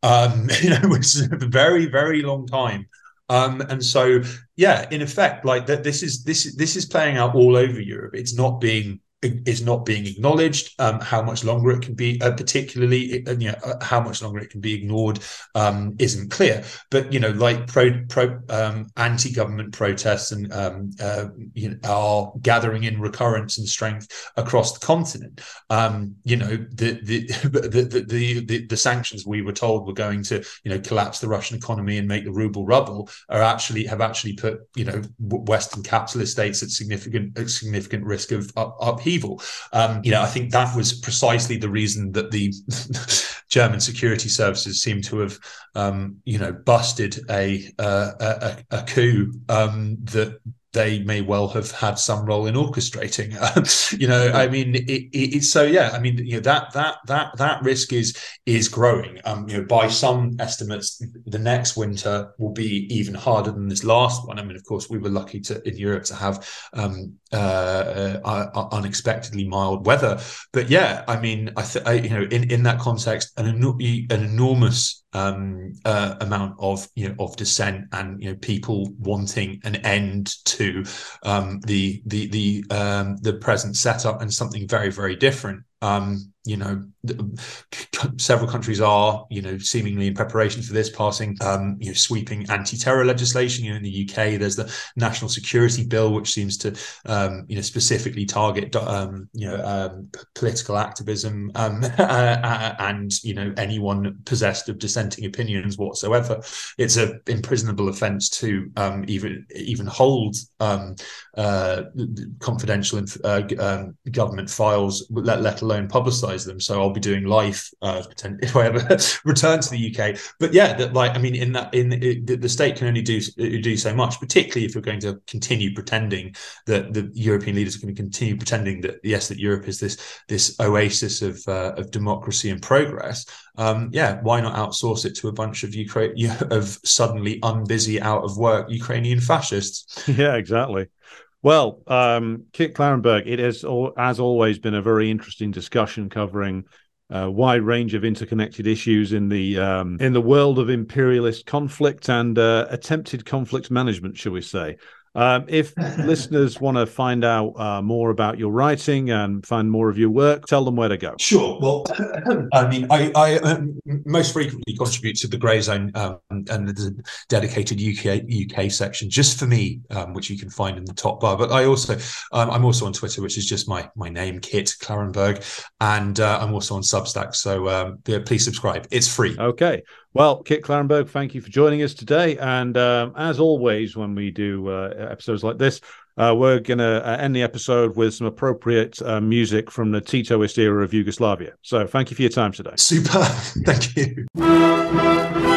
Um, you know, which is a very very long time. Um, and so, yeah, in effect, like that, this is this is this is playing out all over Europe. It's not being is not being acknowledged. Um, how much longer it can be, uh, particularly, uh, you know, uh, how much longer it can be ignored, um, isn't clear. But you know, like pro, pro um, anti-government protests and um, uh, you know, are gathering in recurrence and strength across the continent. Um, you know, the the, the the, the the sanctions we were told were going to you know collapse the Russian economy and make the ruble rubble are actually have actually put you know Western capitalist states at significant at significant risk of up, upheaval evil. Um, you know, I think that was precisely the reason that the German security services seem to have, um, you know, busted a uh, a, a, coup um, that they may well have had some role in orchestrating. you know, I mean, it, it, it's so yeah. I mean, you know that that that that risk is is growing. Um, you know, by some estimates, the next winter will be even harder than this last one. I mean, of course, we were lucky to in Europe to have um, uh, uh, uh unexpectedly mild weather, but yeah, I mean, I, th- I you know, in in that context, an an enormous um, uh, amount of you know of dissent and you know people wanting an end to um, the the the um, the present setup and something very very different. Um, you know, several countries are, you know, seemingly in preparation for this, passing, um, you know, sweeping anti-terror legislation. You know, in the UK, there's the National Security Bill, which seems to, um, you know, specifically target, um, you know, um, political activism um, uh, and you know anyone possessed of dissenting opinions whatsoever. It's a imprisonable offence to even even hold uh, confidential uh, government files, let, let alone publicize them. So I'll be doing live uh, if I ever return to the UK. But yeah, that like I mean, in that in it, the state can only do do so much, particularly if you're going to continue pretending that the European leaders are going to continue pretending that yes, that Europe is this this oasis of uh, of democracy and progress. Um, yeah, why not outsource it to a bunch of Ukraine of suddenly unbusy, out of work Ukrainian fascists? Yeah, exactly. Well, um, Kit Klarenberg, it has, as always, been a very interesting discussion covering a wide range of interconnected issues in the um, in the world of imperialist conflict and uh, attempted conflict management, shall we say? Um, if listeners want to find out uh, more about your writing and find more of your work, tell them where to go. Sure. Well, I mean, I, I um, most frequently contribute to the Grayzone um, and the dedicated UK UK section just for me, um, which you can find in the top bar. But I also, um, I'm also on Twitter, which is just my my name, Kit Klarenberg, and uh, I'm also on Substack. So um, yeah, please subscribe. It's free. Okay. Well, Kit Klarenberg, thank you for joining us today. And um, as always, when we do uh, episodes like this, uh, we're going to uh, end the episode with some appropriate uh, music from the Titoist era of Yugoslavia. So thank you for your time today. Super. Thank you.